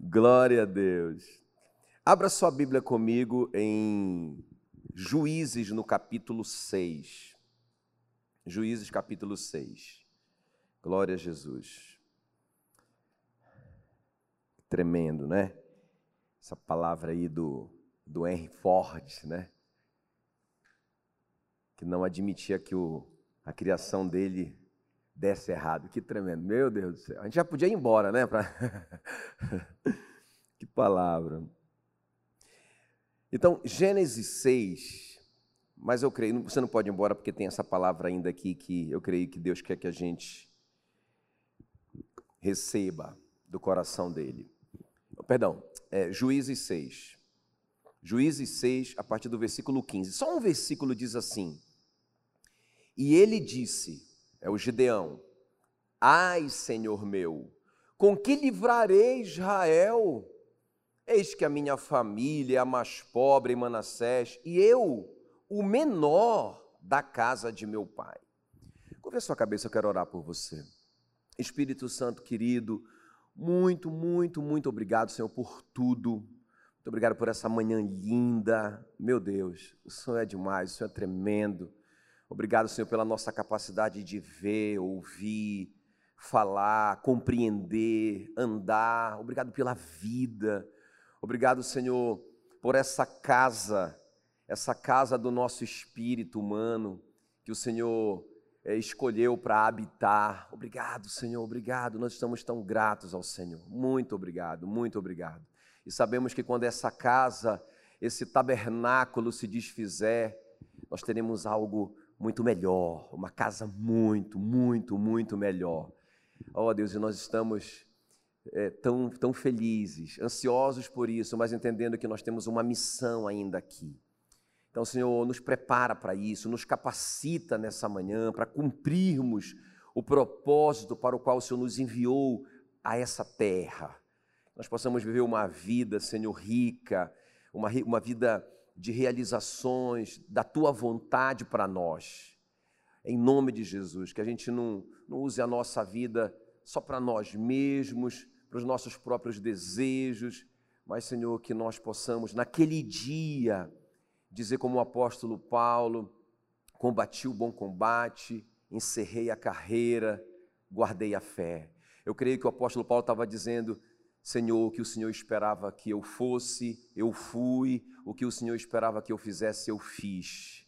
Glória a Deus. Abra sua Bíblia comigo em Juízes, no capítulo 6. Juízes, capítulo 6. Glória a Jesus. Tremendo, né? Essa palavra aí do, do Henry Ford, né? Que não admitia que o, a criação dele desse errado. Que tremendo. Meu Deus do céu. A gente já podia ir embora, né? Pra... que palavra. Então, Gênesis 6, mas eu creio, você não pode ir embora porque tem essa palavra ainda aqui que eu creio que Deus quer que a gente receba do coração dele. Perdão, é, Juízes 6. Juízes 6, a partir do versículo 15. Só um versículo diz assim: E ele disse: é o Gideão. Ai, Senhor meu, com que livrarei Israel? Eis que a minha família é a mais pobre em Manassés, e eu, o menor da casa de meu pai. Curva sua cabeça, eu quero orar por você. Espírito Santo querido, muito, muito, muito obrigado, Senhor, por tudo. Muito obrigado por essa manhã linda. Meu Deus, o Senhor é demais, o Senhor é tremendo. Obrigado, Senhor, pela nossa capacidade de ver, ouvir, falar, compreender, andar. Obrigado pela vida. Obrigado, Senhor, por essa casa, essa casa do nosso espírito humano que o Senhor é, escolheu para habitar. Obrigado, Senhor, obrigado. Nós estamos tão gratos ao Senhor. Muito obrigado, muito obrigado. E sabemos que quando essa casa, esse tabernáculo se desfizer, nós teremos algo muito melhor, uma casa muito, muito, muito melhor. Oh Deus, e nós estamos é, tão, tão felizes, ansiosos por isso, mas entendendo que nós temos uma missão ainda aqui. Então, Senhor, nos prepara para isso, nos capacita nessa manhã para cumprirmos o propósito para o qual o Senhor nos enviou a essa terra. Nós possamos viver uma vida, Senhor, rica, uma, uma vida de realizações da tua vontade para nós. Em nome de Jesus, que a gente não, não use a nossa vida só para nós mesmos, para os nossos próprios desejos, mas, Senhor, que nós possamos, naquele dia, dizer como o apóstolo Paulo: combati o bom combate, encerrei a carreira, guardei a fé. Eu creio que o apóstolo Paulo estava dizendo: Senhor, que o Senhor esperava que eu fosse, eu fui, o que o Senhor esperava que eu fizesse, eu fiz.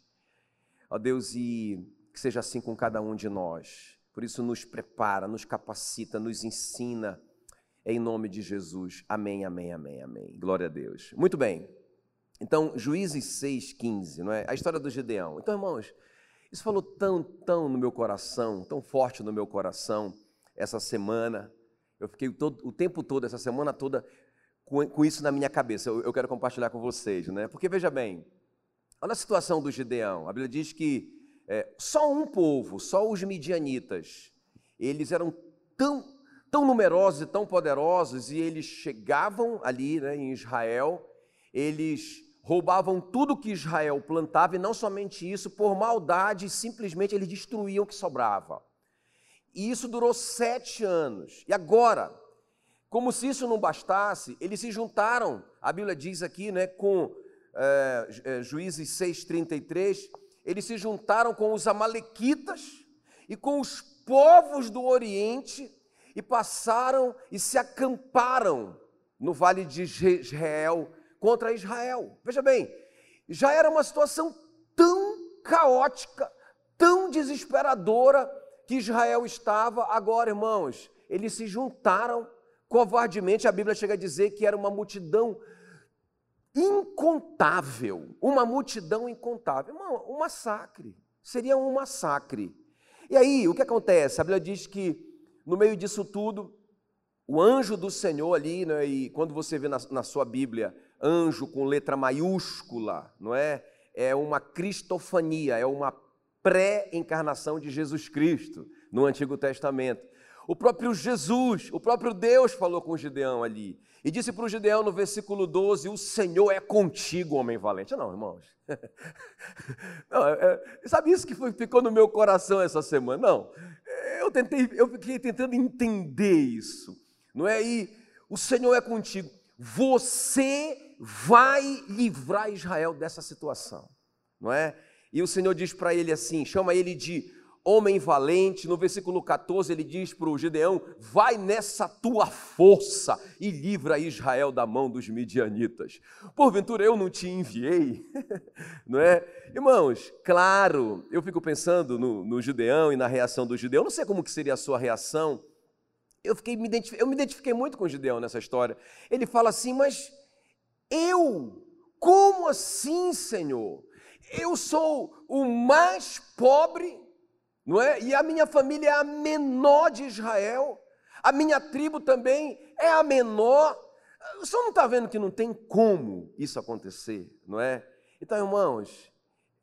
Ó Deus, e que seja assim com cada um de nós. Por isso, nos prepara, nos capacita, nos ensina, em nome de Jesus. Amém, amém, amém, amém. Glória a Deus. Muito bem. Então, Juízes 6,15, não é? A história do Gedeão. Então, irmãos, isso falou tão, tão no meu coração, tão forte no meu coração essa semana. Eu fiquei todo, o tempo todo, essa semana toda, com, com isso na minha cabeça. Eu, eu, quero compartilhar com vocês, né? Porque veja bem, olha a situação do Gideão. A Bíblia diz que é, só um povo, só os midianitas, eles eram tão, tão numerosos e tão poderosos, e eles chegavam ali né, em Israel, eles roubavam tudo que Israel plantava, e não somente isso, por maldade, simplesmente eles destruíam o que sobrava. E isso durou sete anos. E agora, como se isso não bastasse, eles se juntaram, a Bíblia diz aqui, né, com é, Juízes 6,33, eles se juntaram com os Amalequitas e com os povos do Oriente e passaram e se acamparam no vale de Israel contra Israel. Veja bem, já era uma situação tão caótica, tão desesperadora, que Israel estava, agora, irmãos, eles se juntaram covardemente. A Bíblia chega a dizer que era uma multidão incontável, uma multidão incontável. Um massacre, seria um massacre. E aí, o que acontece? A Bíblia diz que no meio disso tudo, o anjo do Senhor ali, né, e quando você vê na, na sua Bíblia, anjo com letra maiúscula, não é? É uma cristofania, é uma pré-encarnação de Jesus Cristo no Antigo Testamento. O próprio Jesus, o próprio Deus falou com Gideão ali. E disse para o Gideão no versículo 12: O Senhor é contigo, homem valente. Não, irmãos. Não, é, é, sabe isso que foi, ficou no meu coração essa semana? Não. Eu tentei, eu fiquei tentando entender isso. Não é? E o Senhor é contigo. Você vai livrar Israel dessa situação, não é? E o Senhor diz para ele assim: chama ele de homem valente. No versículo 14, ele diz para o Gideão: Vai nessa tua força e livra Israel da mão dos midianitas. Porventura eu não te enviei, não é? Irmãos, claro, eu fico pensando no, no Gideão e na reação do Gideão, não sei como que seria a sua reação. Eu, fiquei, me eu me identifiquei muito com o Gideão nessa história. Ele fala assim, mas eu, como assim, Senhor? Eu sou o mais pobre não é? E a minha família é a menor de Israel, a minha tribo também é a menor. O senhor não está vendo que não tem como isso acontecer, não é? Então, irmãos,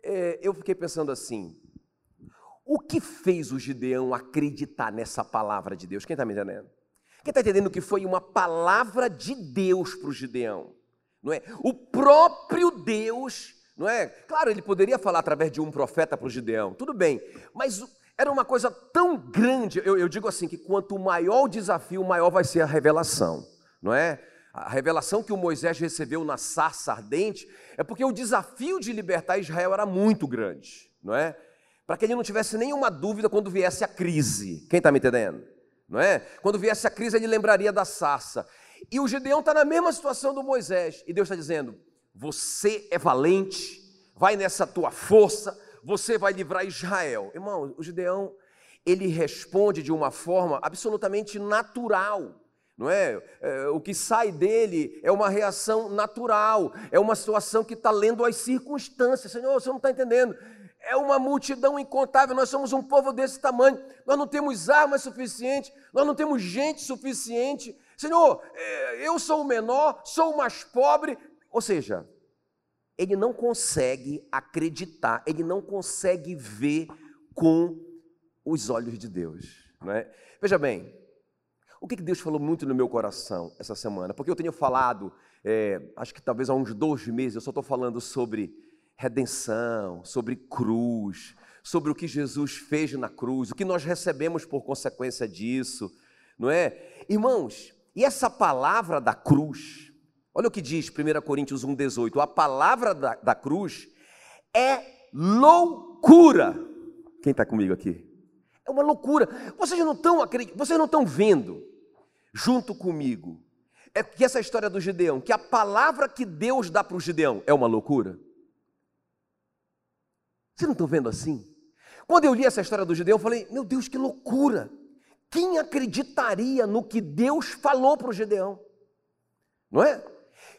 é, eu fiquei pensando assim: o que fez o Gideão acreditar nessa palavra de Deus? Quem está me entendendo? Quem está entendendo que foi uma palavra de Deus para o Gideão? Não é? O próprio Deus não é? Claro, ele poderia falar através de um profeta para o Gideão, tudo bem, mas era uma coisa tão grande, eu, eu digo assim, que quanto maior o desafio, maior vai ser a revelação, não é? A revelação que o Moisés recebeu na sarça ardente é porque o desafio de libertar Israel era muito grande, não é? Para que ele não tivesse nenhuma dúvida quando viesse a crise. Quem está me entendendo? Não é? Quando viesse a crise, ele lembraria da sarça. E o Gideão está na mesma situação do Moisés. E Deus está dizendo: você é valente, vai nessa tua força, você vai livrar Israel. Irmão, o Gideão, ele responde de uma forma absolutamente natural. Não é? é o que sai dele é uma reação natural, é uma situação que está lendo as circunstâncias. Senhor, você não está entendendo. É uma multidão incontável, nós somos um povo desse tamanho, nós não temos armas suficientes, nós não temos gente suficiente. Senhor, é, eu sou o menor, sou o mais pobre, ou seja, ele não consegue acreditar, ele não consegue ver com os olhos de Deus. Não é? Veja bem, o que Deus falou muito no meu coração essa semana? Porque eu tenho falado, é, acho que talvez há uns dois meses, eu só estou falando sobre redenção, sobre cruz, sobre o que Jesus fez na cruz, o que nós recebemos por consequência disso, não é? Irmãos, e essa palavra da cruz, Olha o que diz 1 Coríntios 1,18: a palavra da, da cruz é loucura. Quem está comigo aqui? É uma loucura. Vocês não estão vocês não estão vendo junto comigo. É que essa história do Gideão, que a palavra que Deus dá para o Gideão é uma loucura. Vocês não estão vendo assim? Quando eu li essa história do Gideão, eu falei: Meu Deus, que loucura! Quem acreditaria no que Deus falou para o Gideão? Não é?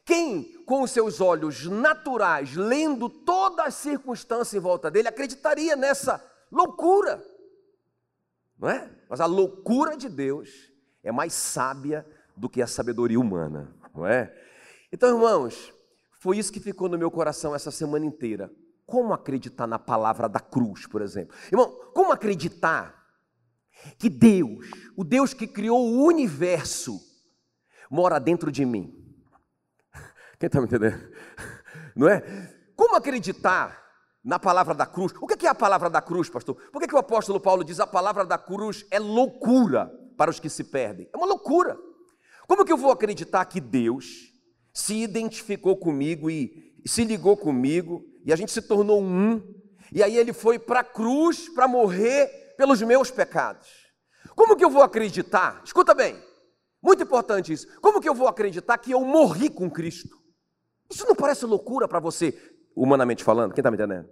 Quem, com os seus olhos naturais, lendo toda a circunstância em volta dele, acreditaria nessa loucura? Não é? Mas a loucura de Deus é mais sábia do que a sabedoria humana, não é? Então, irmãos, foi isso que ficou no meu coração essa semana inteira. Como acreditar na palavra da cruz, por exemplo? Irmão, como acreditar que Deus, o Deus que criou o universo, mora dentro de mim? Quem está me entendendo? Não é? Como acreditar na palavra da cruz? O que é a palavra da cruz, pastor? Por que, que o apóstolo Paulo diz a palavra da cruz é loucura para os que se perdem? É uma loucura. Como que eu vou acreditar que Deus se identificou comigo e se ligou comigo e a gente se tornou um, e aí ele foi para a cruz para morrer pelos meus pecados? Como que eu vou acreditar? Escuta bem, muito importante isso. Como que eu vou acreditar que eu morri com Cristo? Isso não parece loucura para você, humanamente falando? Quem está me entendendo?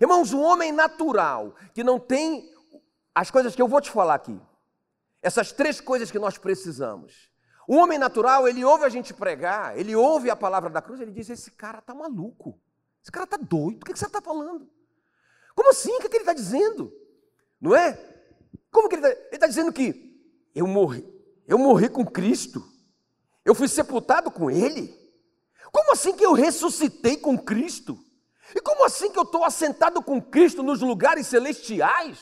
Irmãos, um homem natural que não tem as coisas que eu vou te falar aqui, essas três coisas que nós precisamos. O homem natural, ele ouve a gente pregar, ele ouve a palavra da cruz, ele diz: Esse cara está maluco, esse cara está doido, o que, que você está falando? Como assim? O que, que ele está dizendo? Não é? Como que ele está? Ele está dizendo que eu morri, eu morri com Cristo, eu fui sepultado com Ele. Como assim que eu ressuscitei com Cristo? E como assim que eu estou assentado com Cristo nos lugares celestiais?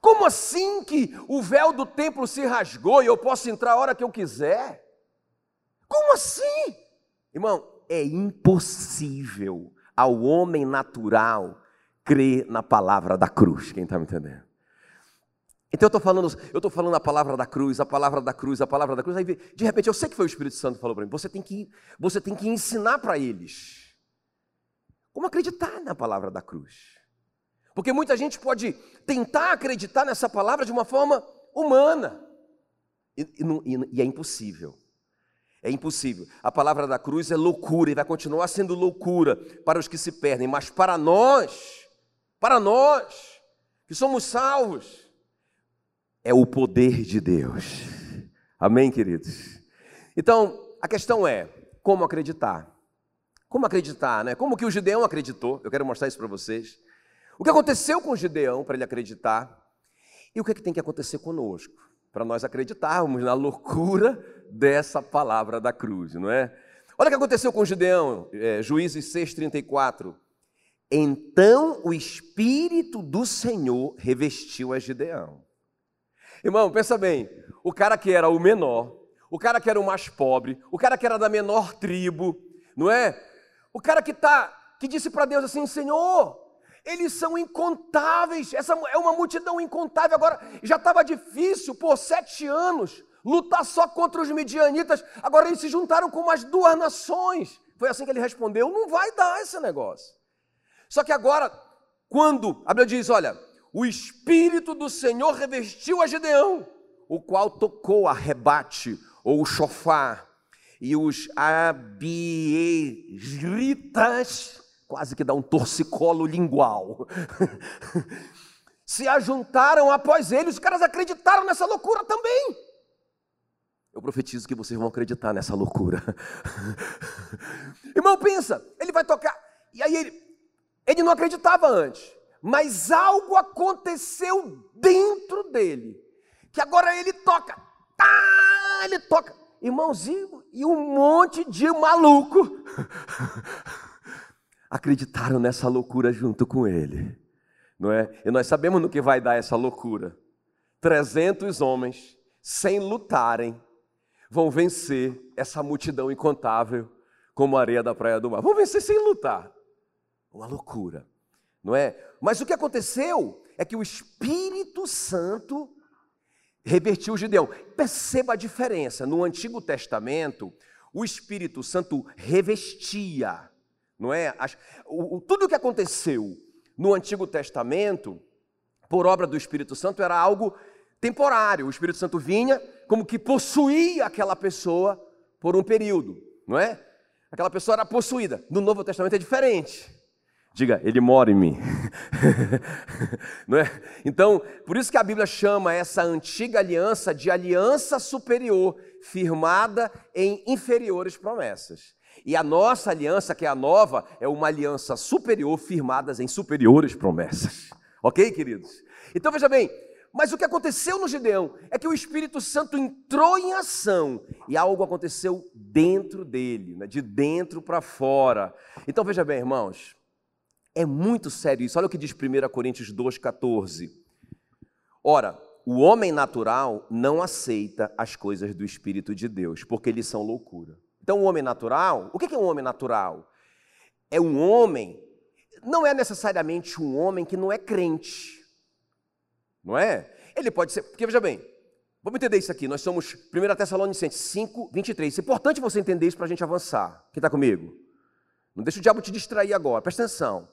Como assim que o véu do templo se rasgou e eu posso entrar a hora que eu quiser? Como assim? Irmão, é impossível ao homem natural crer na palavra da cruz. Quem está me entendendo? Então eu estou falando, eu falando a palavra da cruz, a palavra da cruz, a palavra da cruz. Aí de repente eu sei que foi o Espírito Santo que falou para mim. Você tem que, você tem que ensinar para eles como acreditar na palavra da cruz. Porque muita gente pode tentar acreditar nessa palavra de uma forma humana e, e, e é impossível. É impossível. A palavra da cruz é loucura e vai continuar sendo loucura para os que se perdem, mas para nós, para nós que somos salvos, é o poder de Deus. Amém, queridos? Então, a questão é: como acreditar? Como acreditar, né? Como que o Gideão acreditou? Eu quero mostrar isso para vocês. O que aconteceu com o Gideão para ele acreditar? E o que, é que tem que acontecer conosco? Para nós acreditarmos na loucura dessa palavra da cruz, não é? Olha o que aconteceu com o Gideão, é, Juízes 6,34. Então o Espírito do Senhor revestiu a Gideão. Irmão, pensa bem: o cara que era o menor, o cara que era o mais pobre, o cara que era da menor tribo, não é? O cara que tá, que disse para Deus assim: Senhor, eles são incontáveis, essa é uma multidão incontável. Agora já estava difícil por sete anos lutar só contra os midianitas. Agora eles se juntaram com mais duas nações. Foi assim que ele respondeu: Não vai dar esse negócio. Só que agora, quando a Bíblia diz: Olha, o Espírito do Senhor revestiu a Gedeão, o qual tocou a rebate, ou o chofar, e os abieritas, quase que dá um torcicolo lingual, se ajuntaram após ele, os caras acreditaram nessa loucura também. Eu profetizo que vocês vão acreditar nessa loucura. Irmão, pensa, ele vai tocar, e aí ele, ele não acreditava antes mas algo aconteceu dentro dele, que agora ele toca, tá, ele toca, irmãozinho, e um monte de maluco acreditaram nessa loucura junto com ele, não é? E nós sabemos no que vai dar essa loucura: 300 homens, sem lutarem, vão vencer essa multidão incontável, como a areia da praia do mar. Vão vencer sem lutar. Uma loucura não é? Mas o que aconteceu é que o Espírito Santo revertiu o Gideão. Perceba a diferença. No Antigo Testamento, o Espírito Santo revestia, não é? O, tudo o que aconteceu no Antigo Testamento, por obra do Espírito Santo, era algo temporário. O Espírito Santo vinha como que possuía aquela pessoa por um período, não é? Aquela pessoa era possuída. No Novo Testamento é diferente. Diga, ele mora em mim. Não é? Então, por isso que a Bíblia chama essa antiga aliança de aliança superior, firmada em inferiores promessas. E a nossa aliança, que é a nova, é uma aliança superior, firmada em superiores promessas. Ok, queridos? Então veja bem, mas o que aconteceu no Gideão é que o Espírito Santo entrou em ação e algo aconteceu dentro dele, né? de dentro para fora. Então veja bem, irmãos, é muito sério isso. Olha o que diz 1 Coríntios 2,14. Ora, o homem natural não aceita as coisas do Espírito de Deus, porque eles são loucura. Então, o homem natural, o que é um homem natural? É um homem, não é necessariamente um homem que não é crente, não é? Ele pode ser, porque veja bem, vamos entender isso aqui, nós somos 1 Tessalonicenses 5, 23. É importante você entender isso para a gente avançar. Quem está comigo? Não deixa o diabo te distrair agora, presta atenção.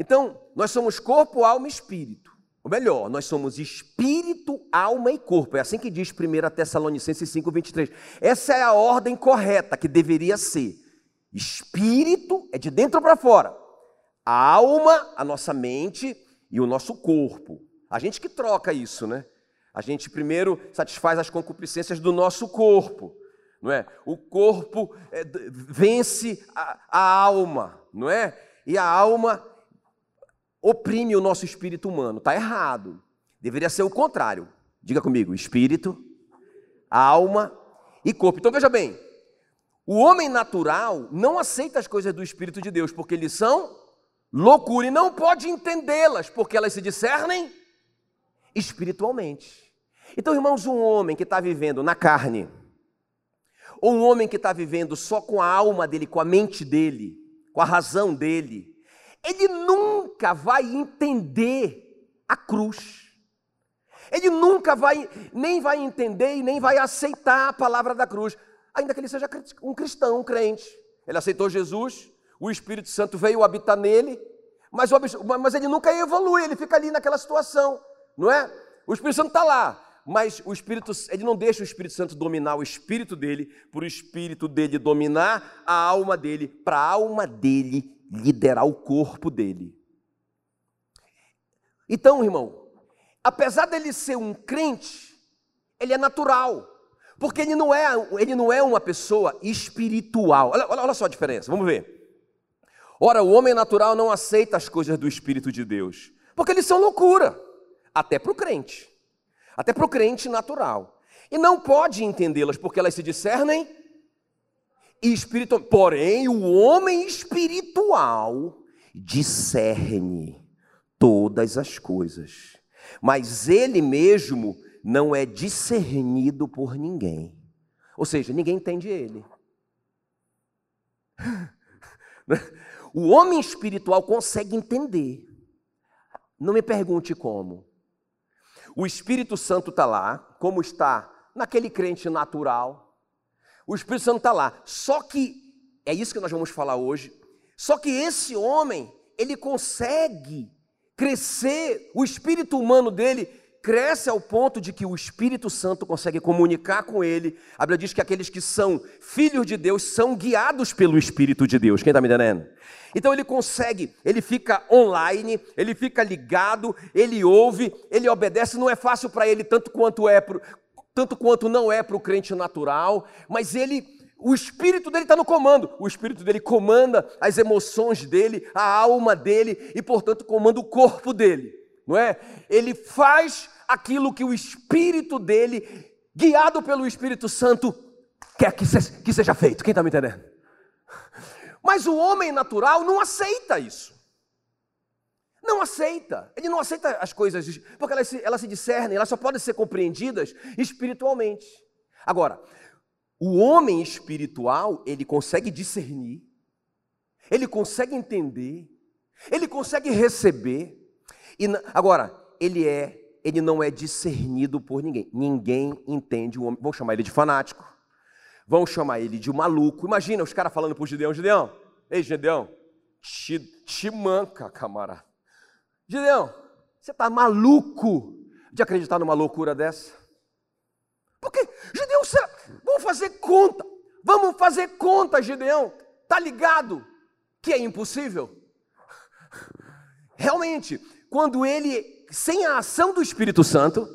Então, nós somos corpo, alma e espírito. Ou melhor, nós somos espírito, alma e corpo. É assim que diz 1 Tessalonicenses 5, 23. Essa é a ordem correta que deveria ser. Espírito é de dentro para fora. A alma, a nossa mente e o nosso corpo. A gente que troca isso, né? A gente primeiro satisfaz as concupiscências do nosso corpo, não é? O corpo é, vence a, a alma, não é? E a alma oprime o nosso espírito humano. Está errado. Deveria ser o contrário. Diga comigo: espírito, alma e corpo. Então veja bem: o homem natural não aceita as coisas do Espírito de Deus, porque eles são loucura e não pode entendê-las, porque elas se discernem espiritualmente. Então, irmãos, um homem que está vivendo na carne, ou um homem que está vivendo só com a alma dele, com a mente dele, com a razão dele, ele nunca vai entender a cruz. Ele nunca vai, nem vai entender e nem vai aceitar a palavra da cruz, ainda que ele seja um cristão, um crente. Ele aceitou Jesus, o Espírito Santo veio habitar nele, mas, mas ele nunca evolui, ele fica ali naquela situação, não é? O Espírito Santo está lá, mas o Espírito, ele não deixa o Espírito Santo dominar o espírito dele, para o espírito dele dominar a alma dele, para a alma dele liderar o corpo dele. Então, irmão, apesar dele ser um crente, ele é natural, porque ele não é, ele não é uma pessoa espiritual. Olha, olha só a diferença, vamos ver. Ora, o homem natural não aceita as coisas do Espírito de Deus, porque eles são loucura, até para o crente, até para o crente natural. E não pode entendê-las, porque elas se discernem espiritual. Porém, o homem espiritual discerne todas as coisas, mas ele mesmo não é discernido por ninguém. Ou seja, ninguém entende ele. O homem espiritual consegue entender. Não me pergunte como. O Espírito Santo está lá, como está naquele crente natural. O Espírito Santo está lá. Só que, é isso que nós vamos falar hoje. Só que esse homem, ele consegue crescer, o espírito humano dele cresce ao ponto de que o Espírito Santo consegue comunicar com ele. A Bíblia diz que aqueles que são filhos de Deus são guiados pelo Espírito de Deus. Quem está me entendendo? Então ele consegue, ele fica online, ele fica ligado, ele ouve, ele obedece. Não é fácil para ele tanto quanto é tanto quanto não é para o crente natural, mas ele o espírito dele está no comando. O espírito dele comanda as emoções dele, a alma dele e, portanto, comanda o corpo dele. Não é? Ele faz aquilo que o espírito dele, guiado pelo Espírito Santo, quer que seja, que seja feito. Quem está me entendendo? Mas o homem natural não aceita isso. Não aceita. Ele não aceita as coisas, porque elas se, elas se discernem, elas só podem ser compreendidas espiritualmente. Agora, o homem espiritual, ele consegue discernir, ele consegue entender, ele consegue receber. E agora, ele é, ele não é discernido por ninguém. Ninguém entende o homem. Vamos chamar ele de fanático. Vão chamar ele de maluco. Imagina os caras falando para o Gideão, Gideão, ei Gideão, te, te manca, camarada. Gideão, você está maluco de acreditar numa loucura dessa? Porque, Gideão, vamos fazer conta. Vamos fazer conta, Gideão. Tá ligado que é impossível? Realmente, quando ele, sem a ação do Espírito Santo,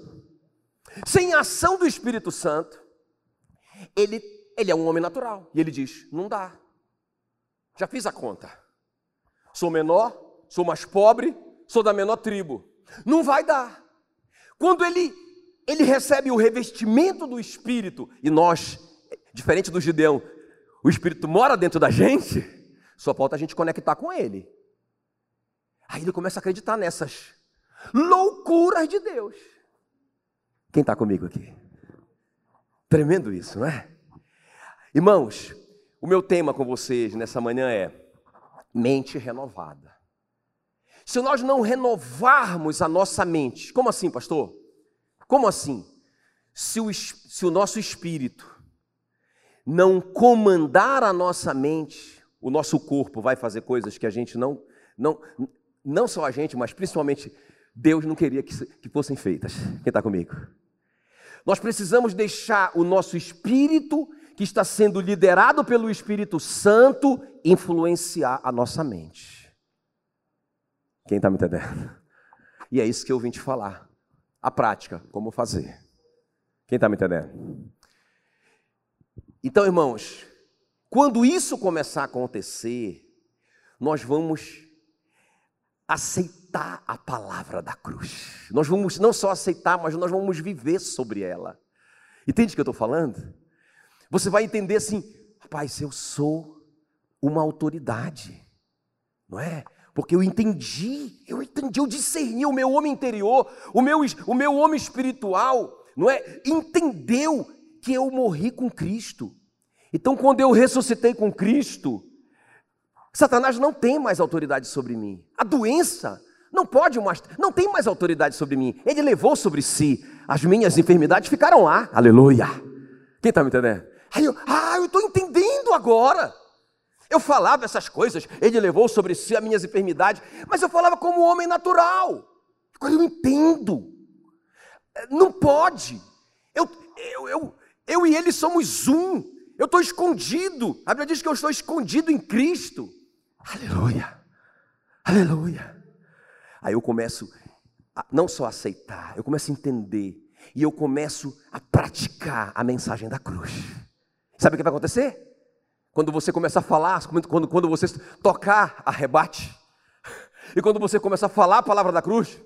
sem a ação do Espírito Santo, ele, ele é um homem natural. E ele diz: não dá. Já fiz a conta. Sou menor, sou mais pobre, sou da menor tribo. Não vai dar. Quando ele ele recebe o revestimento do Espírito, e nós, diferente do Gideão, o Espírito mora dentro da gente, só falta a gente conectar com ele. Aí ele começa a acreditar nessas loucuras de Deus. Quem está comigo aqui? Tremendo isso, não é? Irmãos, o meu tema com vocês nessa manhã é mente renovada. Se nós não renovarmos a nossa mente, como assim, pastor? Como assim? Se o, se o nosso espírito não comandar a nossa mente, o nosso corpo vai fazer coisas que a gente não, não, não só a gente, mas principalmente Deus não queria que, que fossem feitas. Quem está comigo? Nós precisamos deixar o nosso espírito, que está sendo liderado pelo Espírito Santo, influenciar a nossa mente. Quem está me entendendo? E é isso que eu vim te falar a prática, como fazer. Quem está me entendendo? Então, irmãos, quando isso começar a acontecer, nós vamos aceitar a palavra da cruz. Nós vamos não só aceitar, mas nós vamos viver sobre ela. Entende o que eu estou falando? Você vai entender assim, rapaz, eu sou uma autoridade, não é? Porque eu entendi, eu entendi, eu discerni o meu homem interior, o meu, o meu homem espiritual, não é? Entendeu que eu morri com Cristo. Então, quando eu ressuscitei com Cristo, Satanás não tem mais autoridade sobre mim. A doença Não pode mais, não tem mais autoridade sobre mim. Ele levou sobre si as minhas enfermidades, ficaram lá. Aleluia. Quem está me entendendo? Aí eu, ah, eu estou entendendo agora. Eu falava essas coisas, ele levou sobre si as minhas enfermidades, mas eu falava como homem natural. Agora eu entendo. Não pode. Eu, eu, eu, eu e ele somos um. Eu estou escondido. A Bíblia diz que eu estou escondido em Cristo. Aleluia. Aleluia. Aí eu começo a não só a aceitar, eu começo a entender. E eu começo a praticar a mensagem da cruz. Sabe o que vai acontecer? Quando você começa a falar, quando, quando você tocar, arrebate. E quando você começa a falar a palavra da cruz,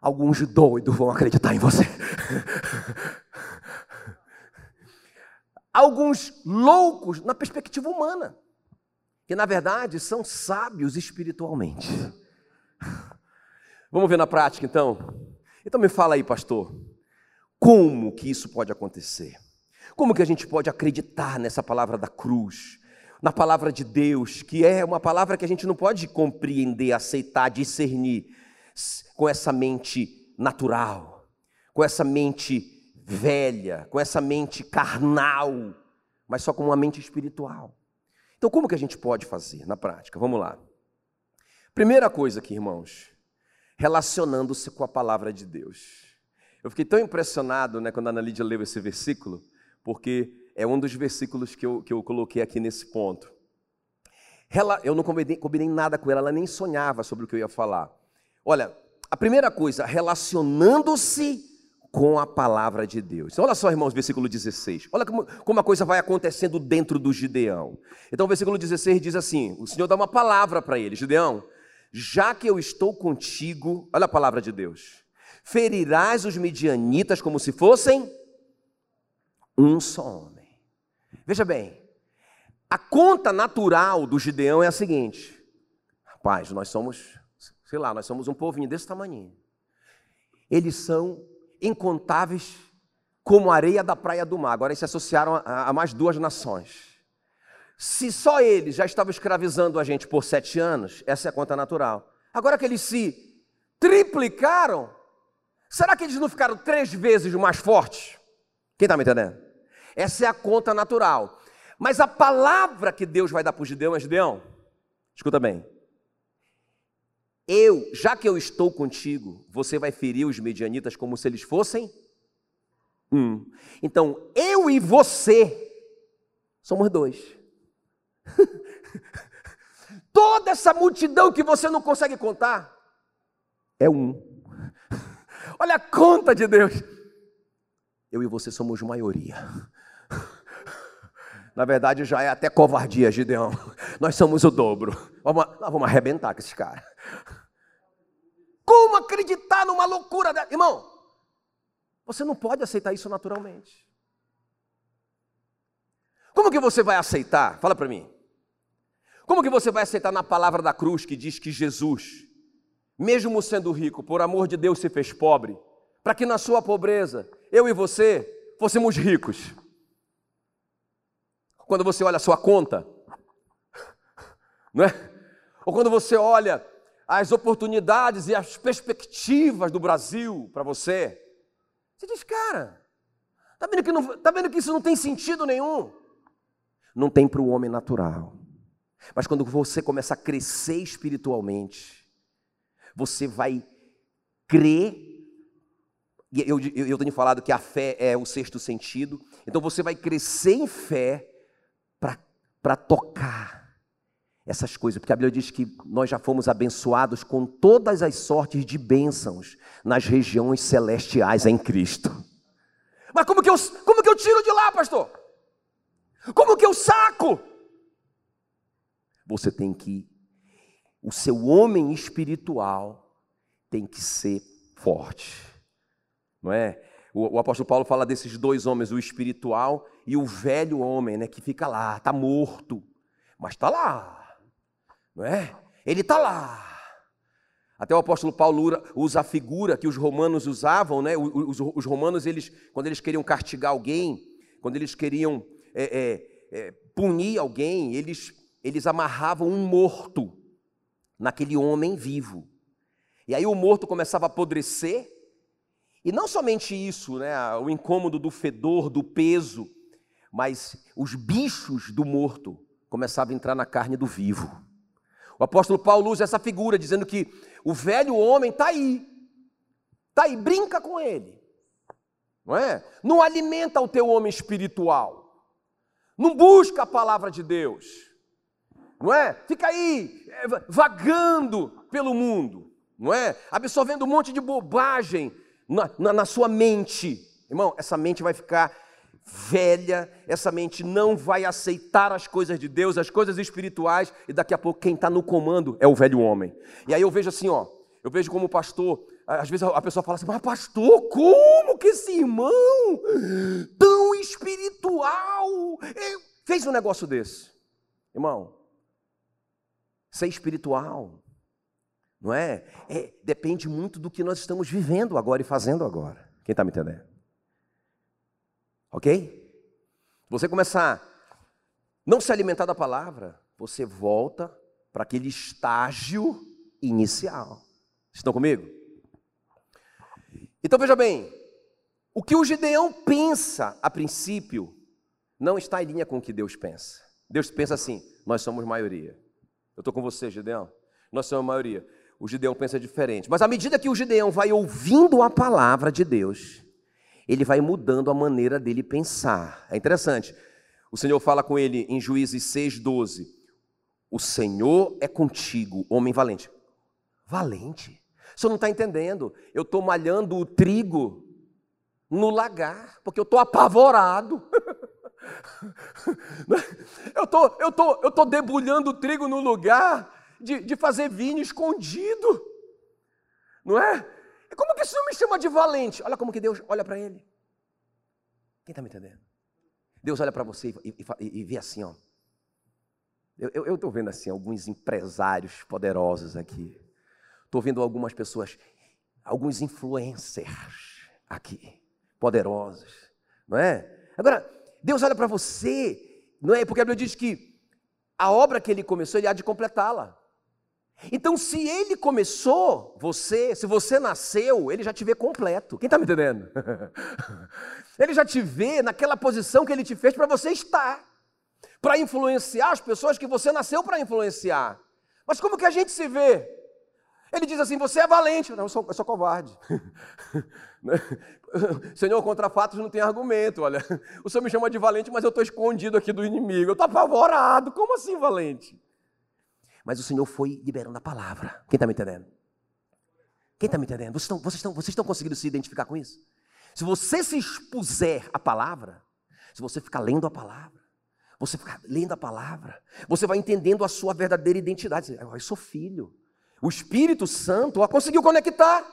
alguns doidos vão acreditar em você. Alguns loucos na perspectiva humana, que na verdade são sábios espiritualmente. Vamos ver na prática então? Então me fala aí, pastor, como que isso pode acontecer? Como que a gente pode acreditar nessa palavra da cruz, na palavra de Deus, que é uma palavra que a gente não pode compreender, aceitar, discernir com essa mente natural, com essa mente velha, com essa mente carnal, mas só com uma mente espiritual. Então, como que a gente pode fazer na prática? Vamos lá. Primeira coisa aqui, irmãos, relacionando-se com a palavra de Deus. Eu fiquei tão impressionado né, quando a Ana Lídia leu esse versículo, porque é um dos versículos que eu, que eu coloquei aqui nesse ponto. Ela, eu não combinei, combinei nada com ela, ela nem sonhava sobre o que eu ia falar. Olha, a primeira coisa, relacionando-se com a palavra de Deus. Olha só, irmãos, versículo 16. Olha como, como a coisa vai acontecendo dentro do Gideão. Então, o versículo 16 diz assim: o Senhor dá uma palavra para ele, Gideão, já que eu estou contigo, olha a palavra de Deus, ferirás os midianitas como se fossem um só homem. Veja bem, a conta natural do Gideão é a seguinte: rapaz, nós somos, sei lá, nós somos um povinho desse tamanho. Eles são incontáveis como areia da praia do mar. Agora eles se associaram a, a mais duas nações. Se só eles já estavam escravizando a gente por sete anos, essa é a conta natural. Agora que eles se triplicaram, será que eles não ficaram três vezes mais fortes? Quem está me entendendo? Essa é a conta natural. Mas a palavra que Deus vai dar para o Gideão é: Gideão, escuta bem. Eu, já que eu estou contigo, você vai ferir os medianitas como se eles fossem um. Então, eu e você somos dois. Toda essa multidão que você não consegue contar é um. Olha a conta de Deus. Eu e você somos maioria. Na verdade, já é até covardia, Gideão. Nós somos o dobro. Vamos, nós vamos arrebentar com esses caras. Como acreditar numa loucura dessa? Irmão, você não pode aceitar isso naturalmente. Como que você vai aceitar? Fala para mim. Como que você vai aceitar na palavra da cruz que diz que Jesus, mesmo sendo rico, por amor de Deus se fez pobre, para que na sua pobreza eu e você fôssemos ricos? Quando você olha a sua conta, não é? Ou quando você olha as oportunidades e as perspectivas do Brasil para você, você diz, cara, tá vendo, que tá vendo que isso não tem sentido nenhum? Não tem para o homem natural. Mas quando você começa a crescer espiritualmente, você vai crer. Eu, eu, eu tenho falado que a fé é o sexto sentido. Então você vai crescer em fé para tocar essas coisas, porque a Bíblia diz que nós já fomos abençoados com todas as sortes de bênçãos nas regiões celestiais em Cristo. Mas como que eu, como que eu tiro de lá, pastor? Como que eu saco? Você tem que, o seu homem espiritual tem que ser forte, não é? O, o apóstolo Paulo fala desses dois homens, o espiritual e o velho homem, né, que fica lá, está morto, mas está lá, não é? Ele está lá. Até o apóstolo Paulo usa a figura que os romanos usavam, né? Os, os romanos, eles, quando eles queriam castigar alguém, quando eles queriam é, é, é, punir alguém, eles, eles amarravam um morto naquele homem vivo. E aí o morto começava a apodrecer, e não somente isso, né, o incômodo do fedor, do peso, mas os bichos do morto começavam a entrar na carne do vivo. O apóstolo Paulo usa essa figura, dizendo que o velho homem está aí, está aí, brinca com ele, não é? Não alimenta o teu homem espiritual, não busca a palavra de Deus, não é? Fica aí é, vagando pelo mundo, não é? Absorvendo um monte de bobagem na, na, na sua mente. Irmão, essa mente vai ficar velha, essa mente não vai aceitar as coisas de Deus, as coisas espirituais, e daqui a pouco quem está no comando é o velho homem. E aí eu vejo assim, ó, eu vejo como pastor, às vezes a pessoa fala assim, mas pastor, como que esse irmão tão espiritual fez um negócio desse? Irmão, ser espiritual, não é? é? Depende muito do que nós estamos vivendo agora e fazendo agora. Quem está me entendendo? Ok? Você começar a não se alimentar da palavra, você volta para aquele estágio inicial. Estão comigo? Então veja bem, o que o Gideão pensa a princípio não está em linha com o que Deus pensa. Deus pensa assim: nós somos maioria. Eu estou com você, Gideão. Nós somos maioria. O Gideão pensa diferente. Mas à medida que o Gideão vai ouvindo a palavra de Deus, ele vai mudando a maneira dele pensar. É interessante. O Senhor fala com ele em Juízes 6,12: O Senhor é contigo, homem valente. Valente? Senhor não está entendendo. Eu estou malhando o trigo no lagar, porque eu estou apavorado. eu tô, eu tô, eu tô debulhando o trigo no lugar de, de fazer vinho escondido. Não é? Como que o Senhor me chama de valente? Olha como que Deus olha para ele. Quem está me entendendo? Deus olha para você e, e, e, vê assim, ó. Eu estou vendo assim alguns empresários poderosos aqui. Estou vendo algumas pessoas, alguns influencers aqui, poderosos, não é? Agora, Deus olha para você, não é? Porque a Bíblia diz que a obra que ele começou, ele há de completá-la. Então, se ele começou, você, se você nasceu, ele já te vê completo. Quem está me entendendo? ele já te vê naquela posição que ele te fez para você estar, para influenciar as pessoas que você nasceu para influenciar. Mas como que a gente se vê? Ele diz assim: Você é valente. Não, eu sou, eu sou covarde. Senhor, contra fatos não tem argumento. Olha, o Senhor me chama de valente, mas eu estou escondido aqui do inimigo. Eu estou apavorado. Como assim, valente? Mas o Senhor foi liberando a palavra. Quem está me entendendo? Quem está me entendendo? Vocês estão, vocês, estão, vocês estão conseguindo se identificar com isso? Se você se expuser à palavra, se você ficar lendo a palavra, você ficar lendo a palavra, você vai entendendo a sua verdadeira identidade. Eu sou filho. O Espírito Santo ó, conseguiu conectar.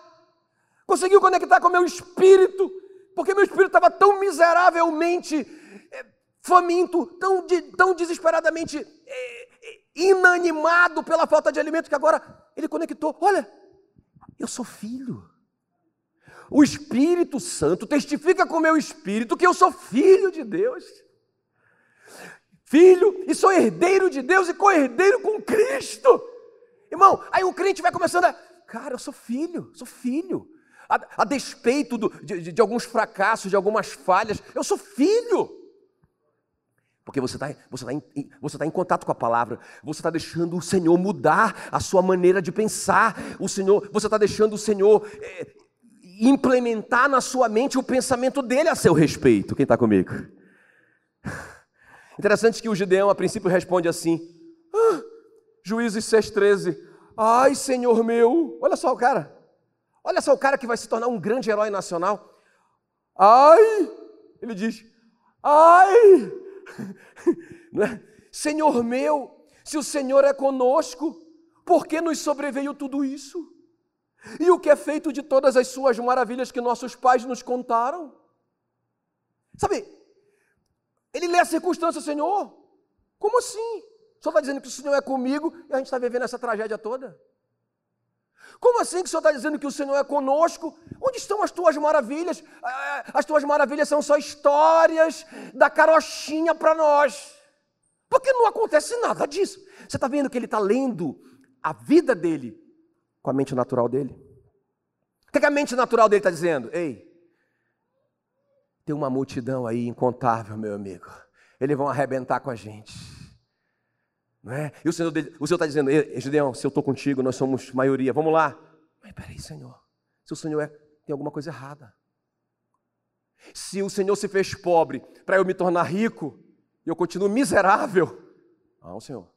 Conseguiu conectar com o meu espírito. Porque meu espírito estava tão miseravelmente é, faminto, tão, de, tão desesperadamente é, inanimado pela falta de alimento, que agora ele conectou. Olha, eu sou filho. O Espírito Santo testifica com o meu espírito que eu sou filho de Deus. Filho e sou herdeiro de Deus e co-herdeiro com Cristo. Irmão, aí o crente vai começando a. Cara, eu sou filho, sou filho. A, a despeito do, de, de alguns fracassos, de algumas falhas, eu sou filho. Porque você está você tá em, você tá em contato com a palavra, você está deixando o Senhor mudar a sua maneira de pensar, o Senhor, você está deixando o Senhor é, implementar na sua mente o pensamento dele a seu respeito. Quem está comigo? Interessante que o Gideão a princípio responde assim: ah, Juízes 6,13, ai Senhor meu, olha só o cara, olha só o cara que vai se tornar um grande herói nacional. Ai, ele diz, ai? Senhor meu, se o Senhor é conosco, por que nos sobreveio tudo isso? E o que é feito de todas as suas maravilhas que nossos pais nos contaram? Sabe, ele lê a circunstância, Senhor, como assim? Senhor está dizendo que o Senhor é comigo e a gente está vivendo essa tragédia toda? Como assim que o Senhor está dizendo que o Senhor é conosco? Onde estão as tuas maravilhas? Ah, as tuas maravilhas são só histórias da carochinha para nós. Porque não acontece nada disso. Você está vendo que ele está lendo a vida dele com a mente natural dele. O que a mente natural dele está dizendo? Ei, tem uma multidão aí incontável, meu amigo. Eles vão arrebentar com a gente. Não é? E o Senhor está dizendo, Gideão, se eu estou contigo, nós somos maioria, vamos lá. Mas peraí, Senhor, se o Senhor é, tem alguma coisa errada. Se o Senhor se fez pobre para eu me tornar rico, e eu continuo miserável. Não, Senhor,